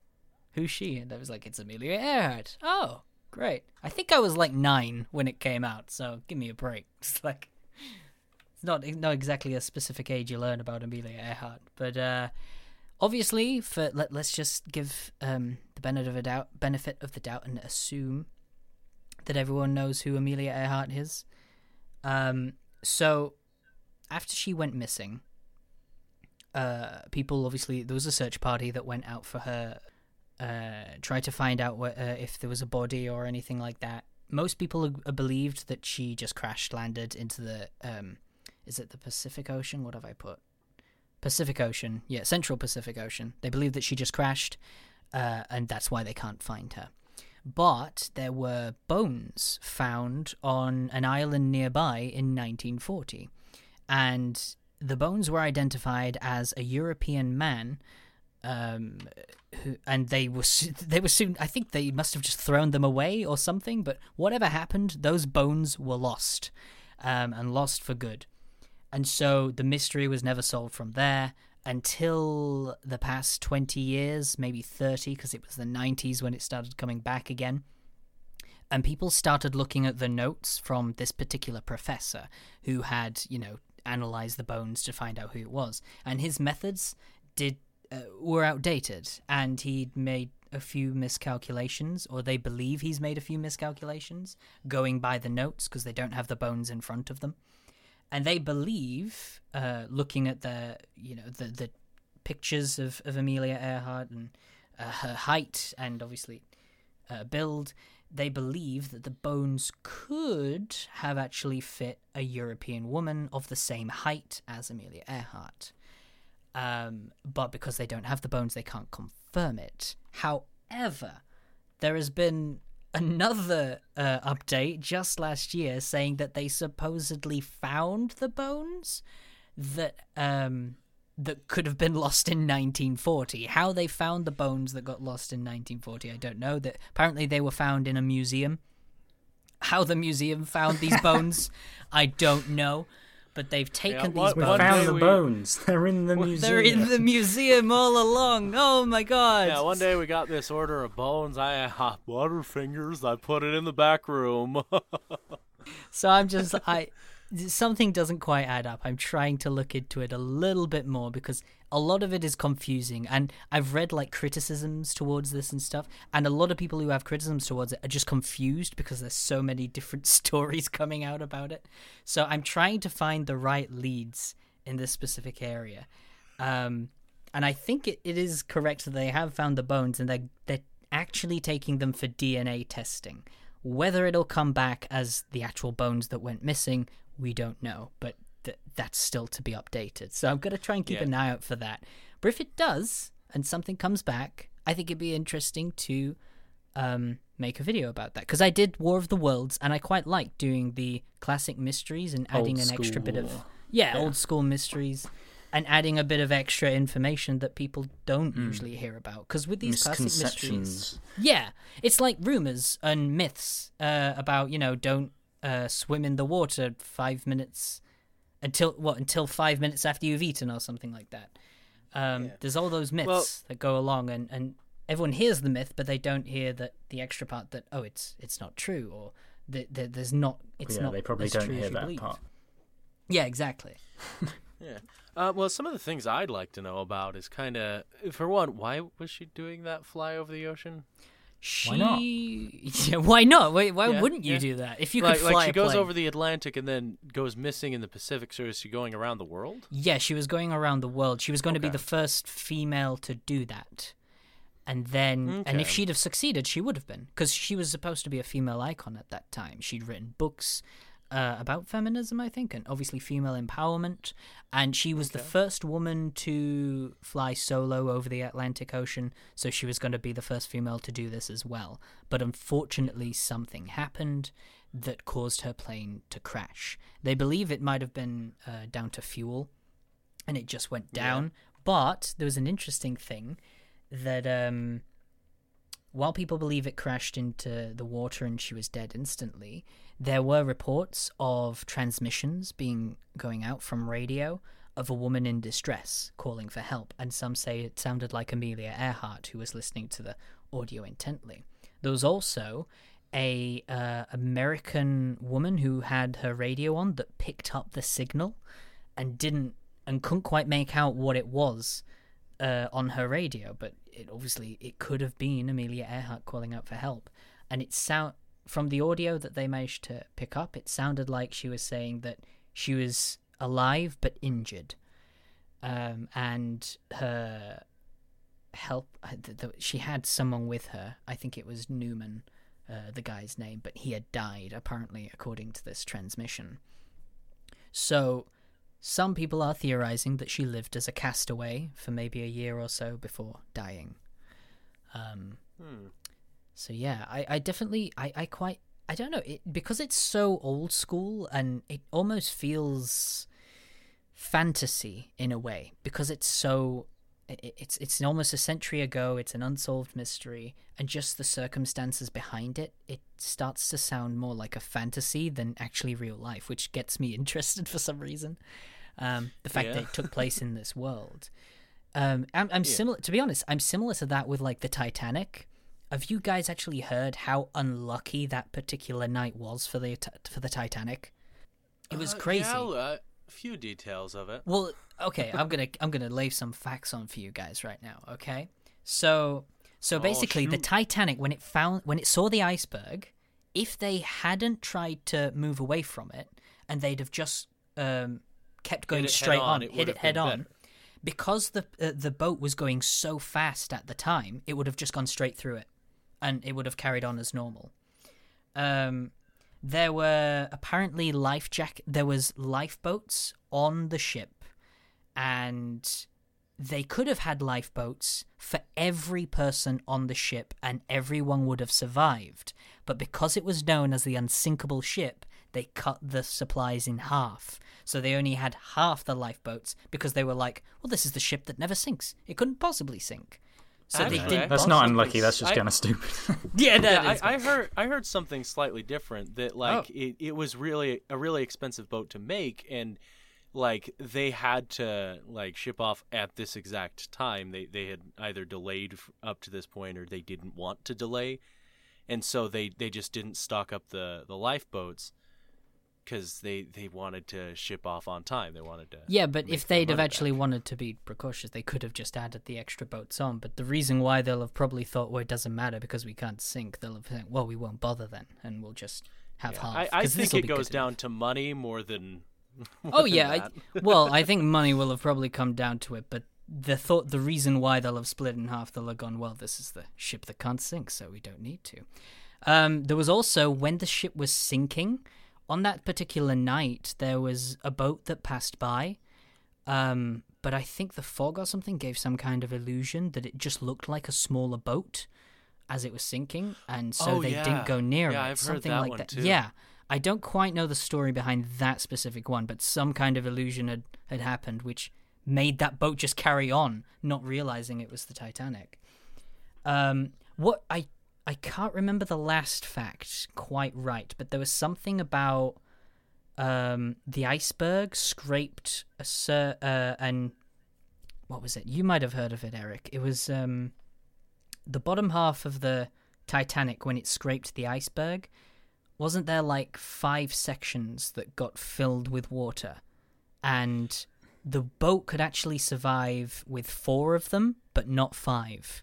who's she? And I was like, it's Amelia Earhart. Oh, great. I think I was like nine when it came out, so give me a break. It's like it's not not exactly a specific age you learn about Amelia Earhart, but uh, obviously, for let let's just give um, the benefit of a doubt benefit of the doubt and assume that everyone knows who Amelia Earhart is. Um, so after she went missing, uh, people obviously there was a search party that went out for her, uh, tried to find out what, uh, if there was a body or anything like that. Most people ag- believed that she just crash landed into the um, is it the Pacific Ocean? What have I put? Pacific Ocean, yeah, Central Pacific Ocean. They believe that she just crashed, uh, and that's why they can't find her. But there were bones found on an island nearby in 1940, and the bones were identified as a European man. Um, who, and they were they were soon. I think they must have just thrown them away or something. But whatever happened, those bones were lost, um, and lost for good. And so the mystery was never solved from there until the past 20 years, maybe 30, because it was the 90s when it started coming back again. And people started looking at the notes from this particular professor who had, you know, analyzed the bones to find out who it was. And his methods did uh, were outdated, and he'd made a few miscalculations, or they believe he's made a few miscalculations, going by the notes because they don't have the bones in front of them and they believe, uh, looking at the you know the the pictures of, of Amelia Earhart and uh, her height and obviously uh, build, they believe that the bones could have actually fit a European woman of the same height as Amelia Earhart. Um, but because they don't have the bones, they can't confirm it. However, there has been another uh, update just last year saying that they supposedly found the bones that um that could have been lost in 1940 how they found the bones that got lost in 1940 i don't know that apparently they were found in a museum how the museum found these bones. I don't know, but they've taken what- these We bones. found the we- bones. They're in the museum. They're in the museum all along. Oh my god! Yeah, one day we got this order of bones. I hot Butterfingers. I put it in the back room. So I'm just I something doesn't quite add up. I'm trying to look into it a little bit more because a lot of it is confusing and I've read like criticisms towards this and stuff and a lot of people who have criticisms towards it are just confused because there's so many different stories coming out about it. So I'm trying to find the right leads in this specific area. Um and I think it, it is correct that they have found the bones and they're they're actually taking them for DNA testing. Whether it'll come back as the actual bones that went missing, we don't know, but th- that's still to be updated. So I'm going to try and keep Yeah. an eye out for that. But if it does and something comes back, I think it'd be interesting to um, make a video about that because I did War of the Worlds and I quite like doing the classic mysteries and adding Old an extra bit of yeah, Yeah. old school mysteries and adding a bit of extra information that people don't Hmm. usually hear about because with these classic mysteries yeah, it's like rumors and myths uh, about you know don't uh, swim in the water five minutes until what until five minutes after you've eaten or something like that. Um, Yeah. There's all those myths Well- that go along, and, and everyone hears the myth, but they don't hear that the extra part that oh it's it's not true or that that there's not it's yeah, not they probably don't hear that believe. part. Yeah, exactly. yeah. Uh, well, some of the things I'd like to know about is kind of, for one, why was she doing that fly over the ocean? She, Why not? Yeah, why not? Why, why Yeah, wouldn't you yeah. do that if you could fly like she goes plane? over the Atlantic and then goes missing in the Pacific. So is she going around the world? Yeah, she was going around the world. She was going to be the first female to do that. And then, and if she'd have succeeded, she would have been. Because she was supposed to be a female icon at that time. She'd written books uh, about feminism, I think, and obviously female empowerment. And she was the first woman to fly solo over the Atlantic Ocean. So she was going to be the first female to do this as well. But unfortunately, something happened that caused her plane to crash. They believe it might have been uh, down to fuel and it just went Yeah. down. But there was an interesting thing that um, while people believe it crashed into the water and she was dead instantly, there were reports of transmissions being going out from radio of a woman in distress calling for help, and some say it sounded like Amelia Earhart who was listening to the audio intently. There was also a uh, American woman who had her radio on that picked up the signal and didn't and couldn't quite make out what it was uh, on her radio, but it obviously it could have been Amelia Earhart calling out for help, and it sound from the audio that they managed to pick up, it sounded like she was saying that she was alive but injured, um, and her help. uh, th- th- She had someone with her. I think it was Newman, uh, the guy's name, but he had died apparently, according to this transmission. So some people are theorizing that she lived as a castaway for maybe a year or so before dying. Um, Hmm. so yeah, I, I definitely, I, I quite, I don't know, it, because it's so old school and it almost feels fantasy in a way because it's so, it's it's almost a century ago. It's an unsolved mystery, and just the circumstances behind it, it starts to sound more like a fantasy than actually real life, which gets me interested for some reason. Um, the fact that it took place in this world. Um, I'm, I'm Yeah. similar. To be honest, I'm similar to that with like the Titanic. Have you guys actually heard how unlucky that particular night was for the for the Titanic? It was Uh, crazy. Yeah, uh, a few details of it. Well, okay, I'm gonna I'm gonna lay some facts on for you guys right now. Okay, so so Oh, basically, the. Titanic when it found when it saw the iceberg, if they hadn't tried to move away from it and they'd have just um, kept going it head straight on, on, it hit it head been on, better. because the uh, the boat was going so fast at the time, it would have just gone straight through it, and it would have carried on as normal. Um, there were apparently life jack. There was lifeboats on the ship, and they could have had lifeboats for every person on the ship, and everyone would have survived. But because it was known as the unsinkable ship, they cut the supplies in half. So they only had half the lifeboats because they were like, well, this is the ship that never sinks. It couldn't possibly sink. So they didn't. That's not unlucky. That's just I- kind of stupid. Yeah, that Yeah, is I, I heard I heard something slightly different that oh. like Oh. it, it was really a really expensive boat to make and like they had to like ship off at this exact time they they had either delayed up to this point or they didn't want to delay and so they they just didn't stock up the the lifeboats because they they wanted to ship off on time they wanted to Yeah, but if they'd have actually back. wanted to be precautious, they could have just added the extra boats on. But the reason why they'll have probably thought, well, it doesn't matter because we can't sink, they'll have think, well, we won't bother then, and we'll just have Yeah, half. I, I think it goes down enough. to money more than more Oh than yeah, I, well, I think money will have probably come down to it, but the thought, the reason why they'll have split in half, they'll have gone, well, this is the ship that can't sink, so we don't need to. Um, there was also when the ship was sinking, on that particular night, there was a boat that passed by, um, but I think the fog or something gave some kind of illusion that it just looked like a smaller boat as it was sinking, and so Oh, they yeah. didn't go near Yeah, it. I've heard something that like that. too. Yeah, I don't quite know the story behind that specific one, but some kind of illusion had, had happened which made that boat just carry on, not realizing it was the Titanic. Um, what I I can't remember the last fact quite right, but there was something about um, the iceberg scraped a uh, and what was it? You might have heard of it, Eric. It was um, the bottom half of the Titanic when it scraped the iceberg. Wasn't there like five sections that got filled with water, and the boat could actually survive with four of them, but not five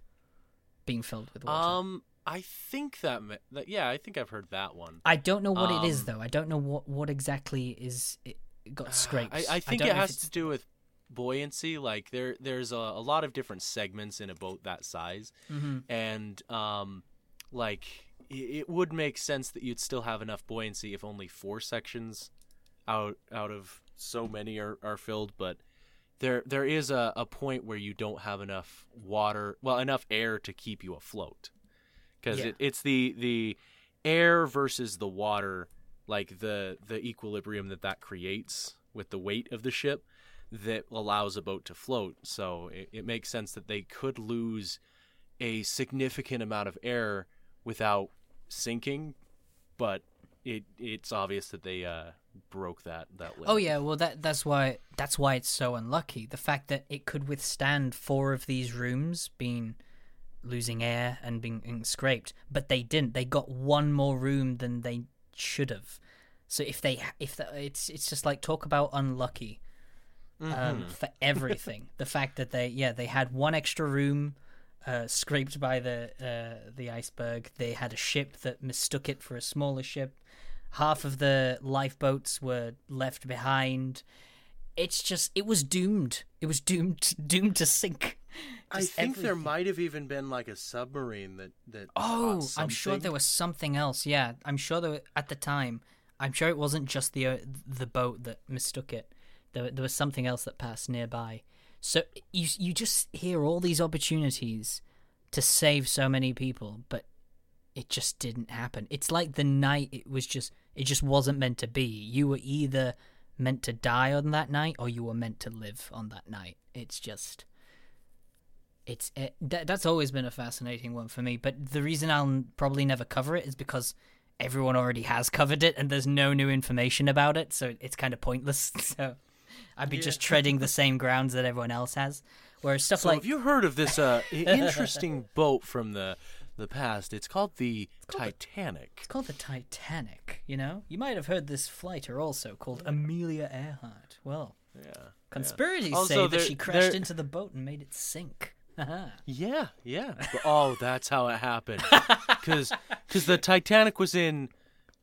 being filled with water. Um, I think that, that yeah, I think I've heard that one. I don't know what it is um, though. I don't know what what exactly is it got scraped. I, I think don't it has to do with buoyancy. Like there, there's a, a lot of different segments in a boat that size, Mhm. and um, like it, it would make sense that you'd still have enough buoyancy if only four sections out out of so many are, are filled. But there there is a, a point where you don't have enough water, well, enough air to keep you afloat, because Yeah. it, it's the the air versus the water, like the the equilibrium that that creates with the weight of the ship that allows a boat to float. So it, it makes sense that they could lose a significant amount of air without sinking, but it it's obvious that they uh, broke that that limit. Oh yeah, well that that's why that's why it's so unlucky. The fact that it could withstand four of these rooms being losing air and being, being scraped, but they didn't. They got one more room than they should have. So if they if the, it's it's just like talk about unlucky um, Mm-hmm. for everything. the fact that they yeah they had one extra room uh, scraped by the uh, the iceberg. They had a ship that mistook it for a smaller ship. Half of the lifeboats were left behind. It's just it was doomed. It was doomed doomed to sink. I think there might have even been like a submarine that that. Oh, I'm sure there was something else. Yeah, I'm sure there were, at the time. I'm sure it wasn't just the uh, the boat that mistook it. There, there was something else that passed nearby. So you you just hear all these opportunities to save so many people, but it just didn't happen. It's like the night it was just it just wasn't meant to be. You were either meant to die on that night or you were meant to live on that night. It's just it's it, that, that's always been a fascinating one for me. But the reason I'll probably never cover it is because everyone already has covered it, and there's no new information about it, so it's kind of pointless. So I'd be just treading the same grounds that everyone else has. Whereas stuff So like have you heard of this uh, interesting boat from the the past? It's called the it's called Titanic. it's called the Titanic, you know, you might have heard this flighter also called Amelia Earhart. Well, Yeah. conspiracies Also, say that she crashed there- into the boat and made it sink. Haha. Yeah, yeah. Oh, that's how it happened. Because the Titanic was in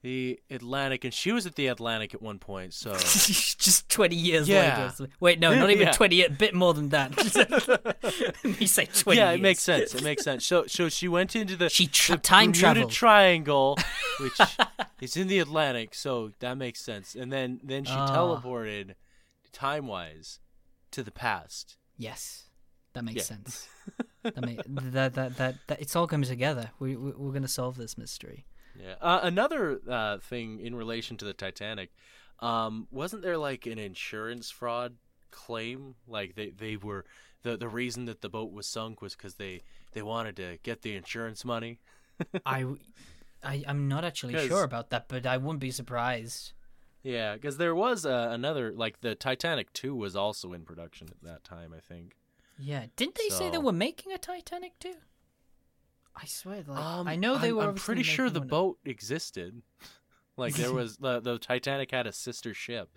the Atlantic, and she was at the Atlantic at one point. So just 20 years Yeah. later. Wait, no, not even Yeah. 20, a bit more than that. you say 20 yeah, it years. makes sense. It makes sense. So so she went into the She tra- the time traveled. Triangle, which is in the Atlantic. So that makes sense. And then then she Ah. teleported time wise to the past. Yes, that makes Yeah. sense. That, may, that, that, that, that, it's all coming together. We, we, we're going to solve this mystery. Yeah. Uh, another uh, thing in relation to the Titanic, um, wasn't there like an insurance fraud claim like they they were the the reason that the boat was sunk was because they they wanted to get the insurance money. I, I, I'm not actually sure about that, but I wouldn't be surprised. Yeah, because there was uh, another like the Titanic two was also in production at that time. I think. Yeah, didn't they say they were making a Titanic too? I swear, like Um, I know they I'm, were. I'm pretty sure the one- boat existed. Like there was the the Titanic had a sister ship.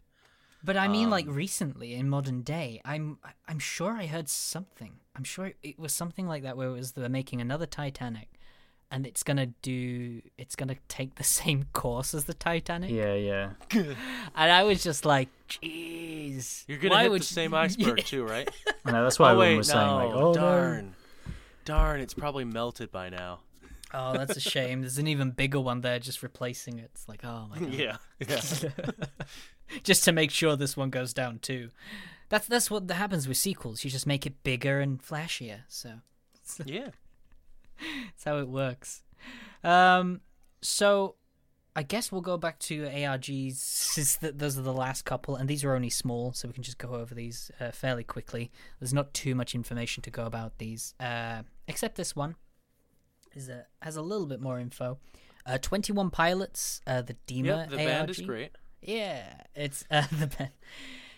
But I mean, like um, recently in modern day, I'm I'm sure I heard something. I'm sure it was something like that where it was they're making another Titanic, and it's gonna do. It's gonna take the same course as the Titanic. Yeah, yeah. And I was just like, jeez. You're gonna why hit would the you- same iceberg too, right? I know that's why oh everyone wait, was no, saying like, "Oh darn, darn, it's probably melted by now. Oh, that's a shame. There's an even bigger one there, just replacing it. It's like, oh my god. yeah, yeah. just to make sure this one goes down too. That's that's what happens with sequels. You just make it bigger and flashier. So yeah. That's how it works. Um, so I guess we'll go back to ARGs. Since th- those are the last couple, and these are only small, so we can just go over these uh, fairly quickly. There's not too much information to go about these, uh, except this one is a, has a little bit more info. Uh, 21 pilots. Uh, the Dema Yep, the band is ARG. great. Yeah, it's uh, the band.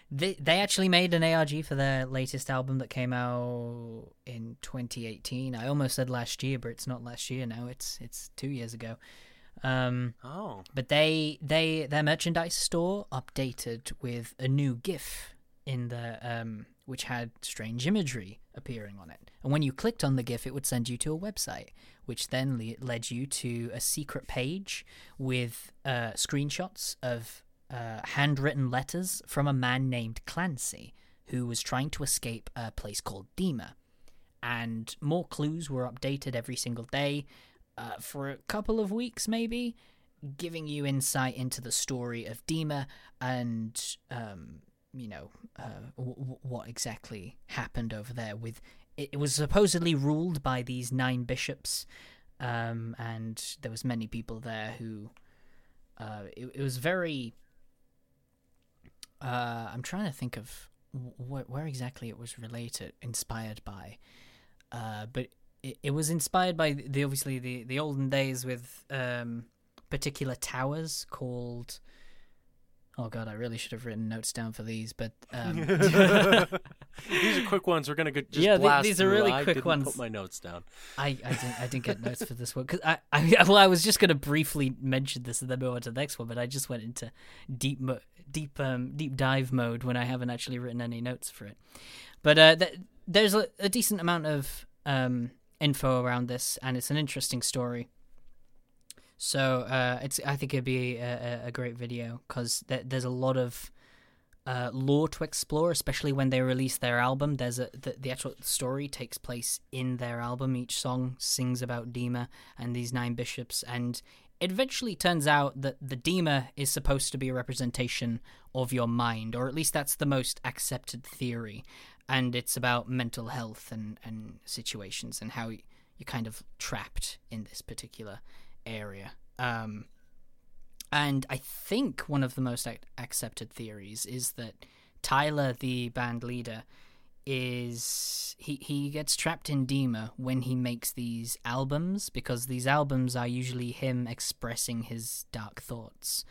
They they actually made an ARG for their latest album that came out in 2018. I almost said last year, but it's not last year now. It's it's two years ago. Um, Oh, but they they their merchandise store updated with a new GIF in the um, which had strange imagery appearing on it. And when you clicked on the GIF, it would send you to a website, which then le- led you to a secret page with uh, screenshots of uh, handwritten letters from a man named Clancy who was trying to escape a place called Dema. And more clues were updated every single day uh, for a couple of weeks, maybe, giving you insight into the story of Dema and, um, you know, uh, w- what exactly happened over there. With it, it was supposedly ruled by these nine bishops, um, and there was many people there who. Uh, it, it was very. Uh, I'm trying to think of wh- where exactly it was related, inspired by. Uh, but it, it was inspired by the obviously the, the olden days with um, particular towers called. Oh god, I really should have written notes down for these, but um, these are quick ones. We're gonna go just Yeah, blast these are through. really I quick didn't ones. Put my notes down. I, I didn't I didn't get notes for this one because I, I well I was just gonna briefly mention this and then move on to the next one, but I just went into deep mo- deep um deep dive mode when I haven't actually written any notes for it. But uh, th- there's a, a decent amount of um info around this, and it's an interesting story. So uh, it's I think it'd be a, a- great video because th- there's a lot of uh, lore to explore, especially when they release their album. There's a the, the actual story takes place in their album. Each song sings about Dema and these nine bishops, and it eventually turns out that the Dema is supposed to be a representation of your mind, or at least that's the most accepted theory. And it's about mental health and, and situations and how you're kind of trapped in this particular area. Um, and I think one of the most ac- accepted theories is that Tyler, the band leader, is he he gets trapped in Dema when he makes these albums because these albums are usually him expressing his dark thoughts.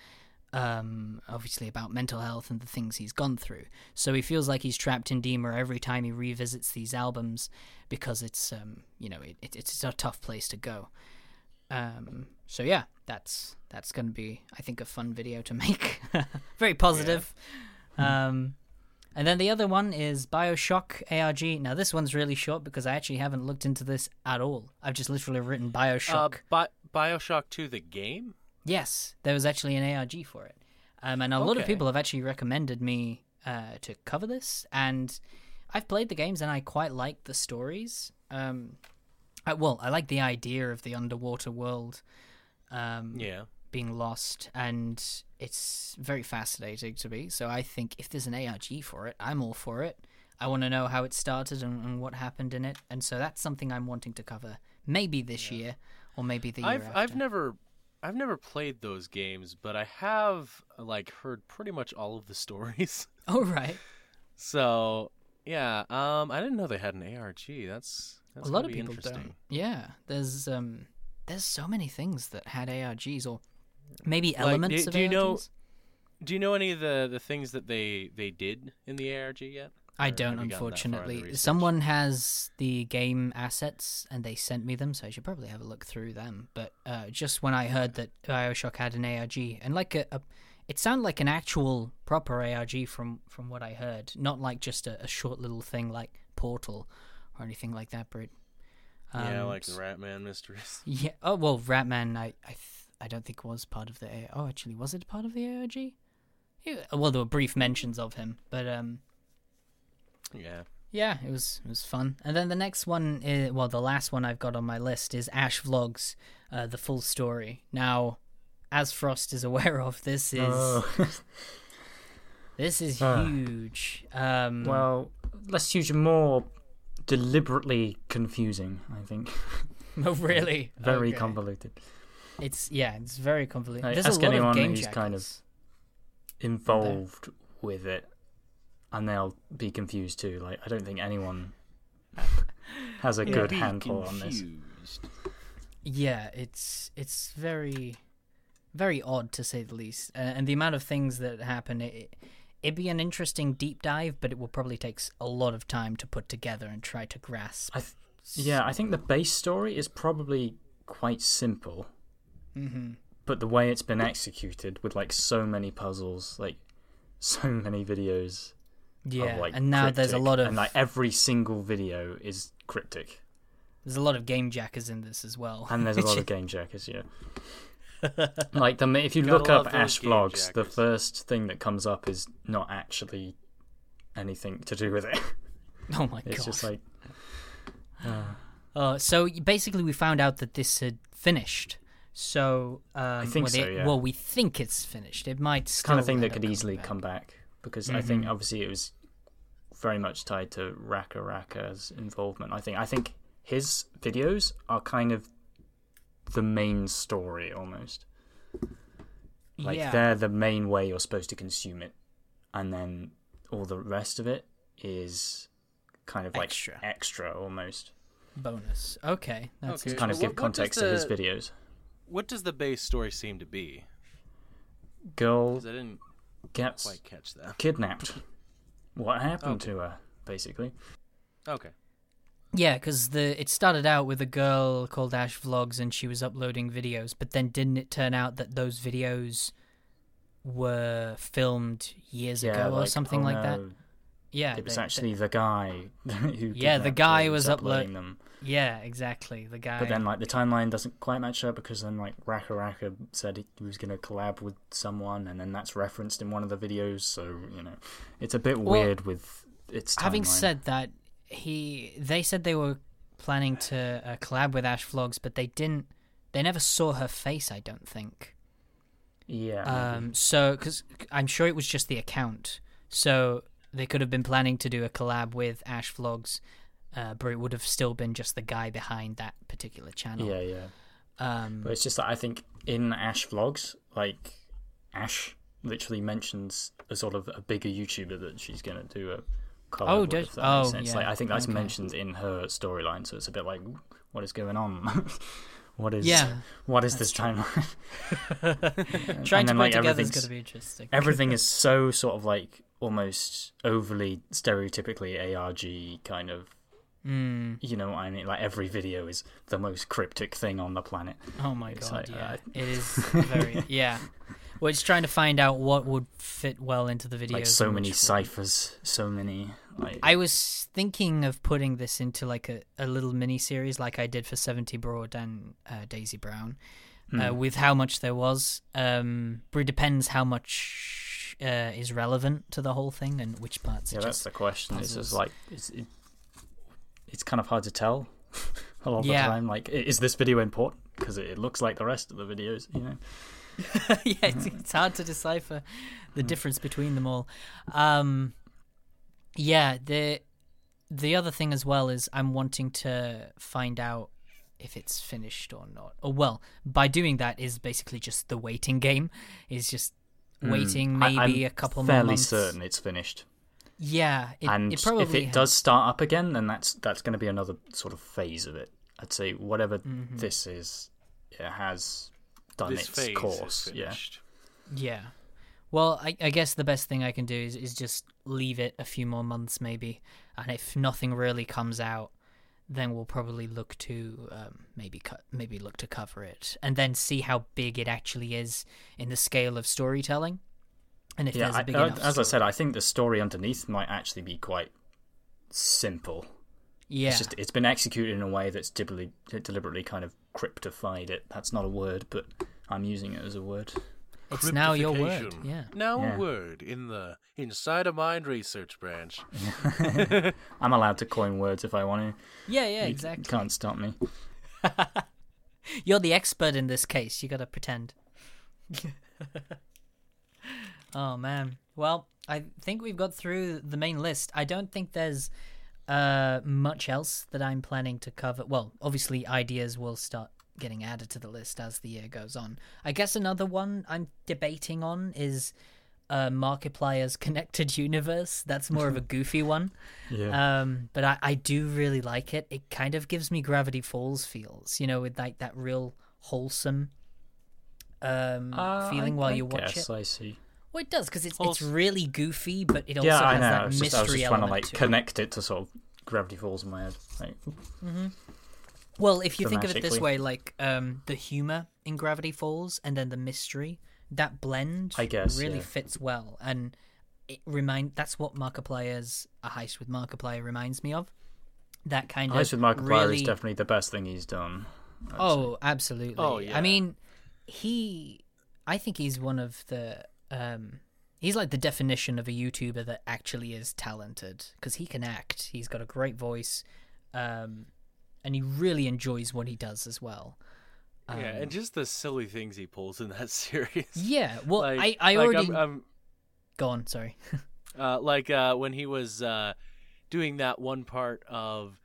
Um, obviously about mental health and the things he's gone through. So he feels like he's trapped in Dema every time he revisits these albums because it's um, you know it, it, it's a tough place to go. Um, so yeah, that's that's gonna be I think a fun video to make. Very positive. Um, and then the other one is Bioshock ARG. Now this one's really short because I actually haven't looked into this at all. I've just literally written Uh, Bioshock. Bi- Bioshock Two, the game. yes, there was actually an ARG for it, um, and a lot of people have actually recommended me uh, to cover this. And I've played the games and I quite like the stories. Um, I, well, I like the idea of the underwater world. Um, Yeah. Being lost and it's very fascinating to me so i think if there's an arg for it i'm all for it i want to know how it started and, and what happened in it and so that's something i'm wanting to cover maybe this year or maybe the year I've after. I've never I've never played those games, but I have like heard pretty much all of the stories. oh right So yeah, um, I didn't know they had an ARG. That's that's a lot of people don't. Yeah, there's um, there's so many things that had ARGs or maybe Like, elements do- of do you know- Do you know any of the the things that they they did in the ARG yet? I Or don't, have you gotten that far in the unfortunately. Someone has the game assets and they sent me them, so I should probably have a look through them. But uh, just when I heard that Bioshock had an ARG, and like a, a it sounded like an actual proper ARG from from what I heard, not like just a, a short little thing like Portal or anything like that. But yeah, um, like the Ratman mysteries. yeah. Oh well, Ratman, I I, th- I don't think was part of the. A- oh, actually, was it part of the? Yeah, well, there were brief mentions of him, but um, Yeah. yeah, it was it was fun. And then the next one, is, well, the last one I've got on my list is Ash Vlogs, uh, the full story. Now, as Frost is aware of, this is Oh. this is Ah. huge. Um, well, less huge and more deliberately confusing. I think oh, really, very Okay. convoluted. It's yeah, it's very convoluted. Like, There's ask a lot anyone of game who's kind of- jackals. Involved with it, and they'll be confused too. Like I don't think anyone has a good Be handle on this. Yeah, it's it's very very odd to say the least, uh, and the amount of things that happen. It, it'd be an interesting deep dive, but it will probably take a lot of time to put together and try to grasp. I th- yeah, I think the base story is probably quite simple, hmm but the way it's been executed with like so many puzzles, like so many videos. Yeah, of, like, and now there's a lot of and like every single video is cryptic, there's a lot of game jackers in this as well. and there's a lot of game jackers. Yeah, like the if you Gotta look up Ash game vlogs, the first thing that comes up is not actually anything to do with it. oh my It's god! just like uh, Uh, so basically, we found out that this had finished. So um, think well, so, the- yeah. Well, we think it's finished. It might it's kind of still thing that could coming easily back. come back because I think Mhm. obviously it was very much tied to RackaRacka's involvement. I think I think his videos are kind of the main story almost. Like yeah. they're the main way you're supposed to consume it, and then all the rest of it is kind of like Extra. extra almost. bonus. Okay, that's Okay. To kind of What- give what does context to his videos. What does the base story seem to be? Girl 'Cause I didn't gets quite catch that. kidnapped. What happened Okay. to her, basically? Okay. Yeah, because the it started out with a girl called Ash Vlogs, and she was uploading videos. But then, didn't it turn out that those videos were filmed years ago or something oh like that? no, Yeah, It was they- actually the guy who. Yeah, the kidnapped guy her was uplo- uploading them. Yeah, exactly. The guy. But then, like, the timeline doesn't quite match up because then, like, RackaRacka said he was going to collab with someone, and then that's referenced in one of the videos. So you know, it's a bit Well, weird with its. Timeline. Having said that, he they said they were planning to uh, collab with Ash Vlogs, but they didn't. They never saw her face. I don't think. yeah, Um, so because I'm sure it was just the account, so they could have been planning to do a collab with Ash Vlogs, uh, but it would have still been just the guy behind that particular channel. yeah, yeah. Um, But it's just that I think in Ash vlogs, like Ash literally mentions a sort of a bigger YouTuber that she's going to do a collab Oh, with. does- that oh, sense. yeah, Like I think that's okay. mentioned in her storyline, so it's a bit like, what is going on? what is yeah, what is this timeline? trying and to then, put like, together is going to be interesting. Everything is so sort of like almost overly stereotypically ARG kind of. Mm. You know what I mean? Like every video is the most cryptic thing on the planet. Oh my It's god, like, yeah, uh, it is very yeah. Well, it's trying to find out what would fit well into the video. Like so many ciphers, so many like I was thinking of putting this into like a, a little mini series, like I did for Seventy Broad and uh, Daisy Brown, uh, Hmm. with how much there was. Um, but it depends how much uh, is relevant to the whole thing and which parts. Yeah, that's the question. It's just like it's, it, it's kind of hard to tell a lot of Yeah. the time. Like, is this video important? Because it, looks like the rest of the videos, you know. yeah, it's, it's hard to decipher the Hmm. difference between them all. Um, yeah, the the other thing as well is I'm wanting to find out if it's finished or not. Or well, by doing that is basically just the waiting game. Is just waiting Mm. I- maybe I'm a couple Fairly months. certain it's finished. Yeah, it, and it probably if it has- does start up again, then that's that's going to be another sort of phase of it. I'd say whatever Mm-hmm. this is, it has done this its phase course. is Yeah. Yeah. Well, I, I guess the best thing I can do is, is just leave it a few more months, maybe. And if nothing really comes out, then we'll probably look to um, maybe cut, maybe look to cover it, and then see how big it actually is in the scale of storytelling. And if yeah. there's I, a big uh, enough, as I said, I think the story underneath might actually be quite simple. yeah, It's just it's been executed in a way that's deliberately deliberately kind of cryptified it. That's not a word, but I'm using it as a word. it's now your word. Yeah. Now Yeah. a word in the Inside a Mind research branch. I'm allowed to coin words if I want to. Yeah, yeah, You exactly. Can't stop me. You're the expert in this case. You gotta pretend. oh man. Well, I think we've got through the main list. I don't think there's uh much else that I'm planning to cover. Well, obviously ideas will start getting added to the list as the year goes on. I guess another one I'm debating on is uh Markiplier's Connected Universe. That's more of a goofy one. Yeah. Um, but I, I do really like it. It kind of gives me Gravity Falls feels, you know, with like that real wholesome um Uh, feeling I- while I you watch guess it. I see. Well, it does because it's it's really goofy, but it also yeah, I has know. that I was, just, mystery I was just trying to like to connect it to sort of Gravity Falls in my head. Like, Well, if you think of it this way, like um, the humor in Gravity Falls and then the mystery, that blend I guess, really yeah. fits well, and it remind that's what Markiplier's A Heist with Markiplier reminds me of. That kind Heist of heist with Markiplier really... is definitely the best thing he's done. I'd say. Oh, absolutely. Oh, yeah. I mean, he. I think he's one of the. Um, he's like the definition of a YouTuber that actually is talented because he can act. He's got a great voice, um, and he really enjoys what he does as well. yeah, Um, and just the silly things he pulls in that series. yeah. Well, Like- I I like, already I'm, I'm, go on. Sorry. uh, like uh, when he was uh, doing that one part of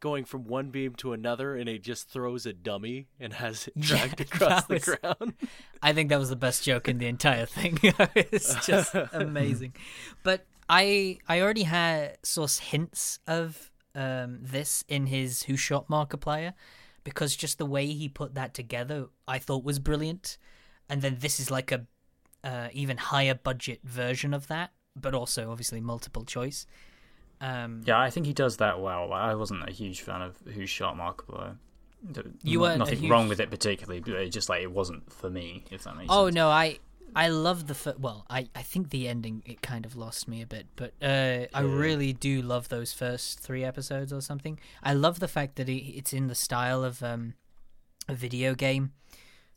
going from one beam to another, and it just throws a dummy and has it Yeah, dragged across that the was- ground. I think that was the best joke in the entire thing. it's just amazing. But I I already had source hints of um, this in his Who Shot Markiplier because just the way he put that together I thought was brilliant. And then this is like a uh, even higher budget version of that, but also obviously multiple choice. Um, Yeah, I think he does that well. I wasn't a huge fan of Who Shot. Th- You weren't nothing huge- wrong with it particularly, but it just like it wasn't for me. If that makes Oh sense. Oh no, I I love the fir- well, I I think the ending it kind of lost me a bit, but uh, I really do love those first three episodes or something. I love the fact that it, it's in the style of um a video game,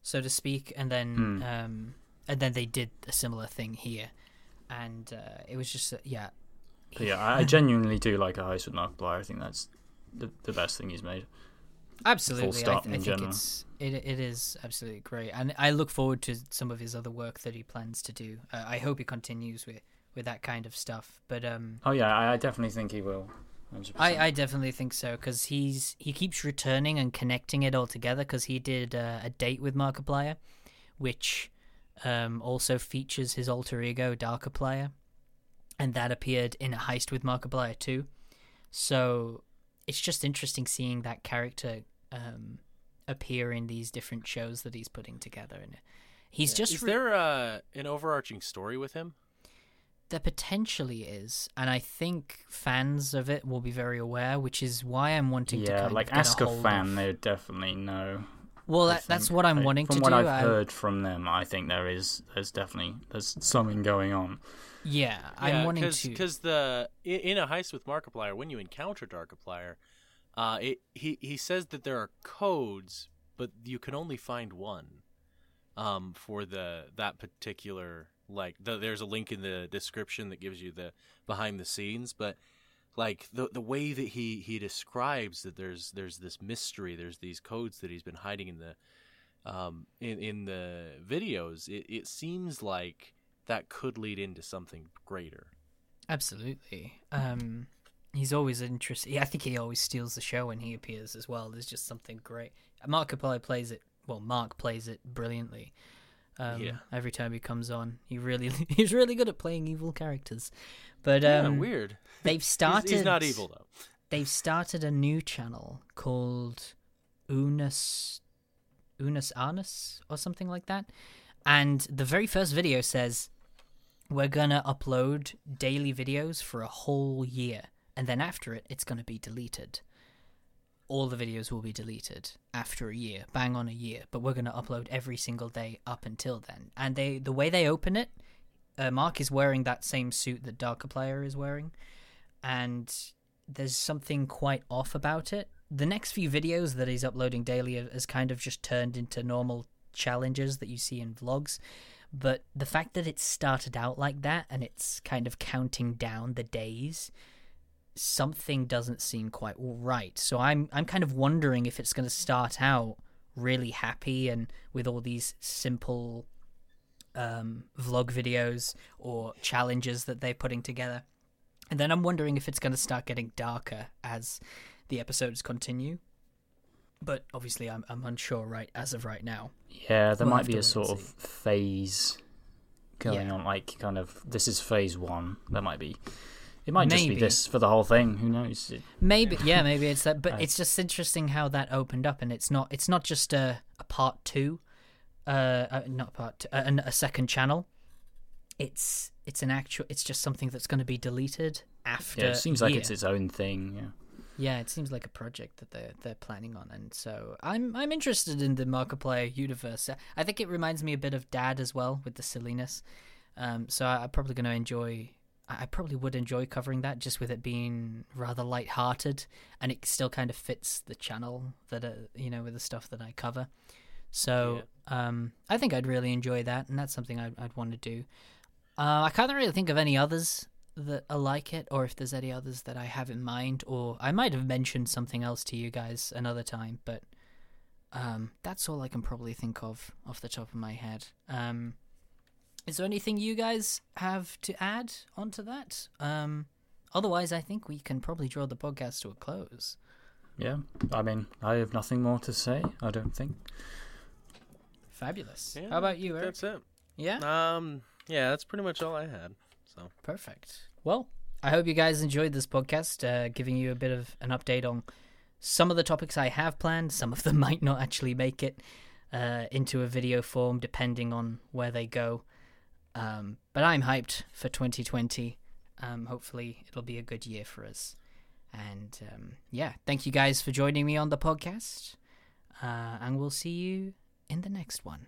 so to speak, and then Hmm. um and then they did a similar thing here, and uh, it was just uh, yeah. But yeah, I I genuinely do like a heist with Markiplier. I think that's the the best thing he's made. Absolutely, I, th- I think general. it's it it is absolutely great, and I look forward to some of his other work that he plans to do. Uh, I hope he continues with with that kind of stuff. But um, Oh yeah, I, I definitely think he will. 100%. I I definitely think so because he's he keeps returning and connecting it all together because he did uh, a date with Markiplier, which um also features his alter ego Darkiplier, and that appeared in a heist with Markiplier too. So it's just interesting seeing that character um, appear in these different shows that he's putting together, and he's just Is re- there uh, an overarching story with him? there potentially is, and I think fans of it will be very aware, which is why I'm wanting to yeah, like ask a a fan, Of... they would definitely know. Well, that, that's what I'm Like, wanting from to what do. I've I- heard from them, I think there is there's definitely there's something going on. Yeah, I'm wanting cause, to. Because the in, in a heist with Markiplier, when you encounter Darkiplier, uh, it, he he says that there are codes, but you can only find one. Um, for the that particular like the, there's a link in the description that gives you the behind the scenes, but like the the way that he he describes that there's there's this mystery, there's these codes that he's been hiding in the um in in the videos. It it seems like that could lead into something greater. Absolutely. Um, he's always interesting. I think he always steals the show when he appears as well. There's just something great. Markiplier plays it. Well, Mark plays it brilliantly. Um, Yeah. Every time he comes on, he really he's really good at playing evil characters. But yeah, um, weird. they've He's- started. He's, not evil though. They've started a new channel called Unus Unus Annus or something like that. And the very first video says we're gonna upload daily videos for a whole year, and then after it, it's gonna be deleted. All the videos will be deleted after a year, bang on a year. But we're gonna upload every single day up until then. And they, the way they open it, uh, Mark is wearing that same suit that Darkiplier is wearing, and there's something quite off about it. The next few videos that he's uploading daily has kind of just turned into normal challenges that you see in vlogs. But the fact that it started out like that and it's kind of counting down the days, something doesn't seem quite right. So I'm I'm kind of wondering if it's going to start out really happy and with all these simple um, vlog videos or challenges that they're putting together. And then I'm wondering if it's going to start getting darker as the episodes continue. But obviously, I'm I'm unsure right as of right now. Yeah, there We'll might be a sort of phase going Yeah. on, like kind of this is phase one. There might be. It might just be this for the whole thing. Who knows? It- Maybe yeah, maybe it's that. But it's just interesting how that opened up, and it's not it's not just a a part two, uh, uh not part two, uh, a second channel. It's it's an actual. It's just something that's going to be deleted after. yeah, it seems like year. it's its own thing. Yeah. Yeah, it seems like a project that they're they're planning on, and so I'm I'm interested in the Markiplier universe. I think it reminds me a bit of Dad as well with the silliness. Um, so I, I'm probably going to enjoy. I probably would enjoy covering that just with it being rather light-hearted, and it still kind of fits the channel that uh, you know with the stuff that I cover. So um, I think I'd really enjoy that, and that's something I'd, I'd want to do. Uh, I can't really think of any others that are like it, or if there's any others that I have in mind, or I might have mentioned something else to you guys another time, but um, that's all I can probably think of off the top of my head. Um, is there anything you guys have to add onto that? Um, otherwise, I think we can probably draw the podcast to a close. Yeah. I mean, I have nothing more to say. I don't think. Fabulous. Yeah, How about you, Eric? That's it. Yeah. Um, yeah, that's pretty much all I had. So Perfect. Well, I hope you guys enjoyed this podcast, uh, giving you a bit of an update on some of the topics I have planned. Some of them might not actually make it uh, into a video form, depending on where they go. Um, but I'm hyped for 2020. Um, hopefully, it'll be a good year for us. And um, yeah, thank you guys for joining me on the podcast. Uh, and we'll see you in the next one.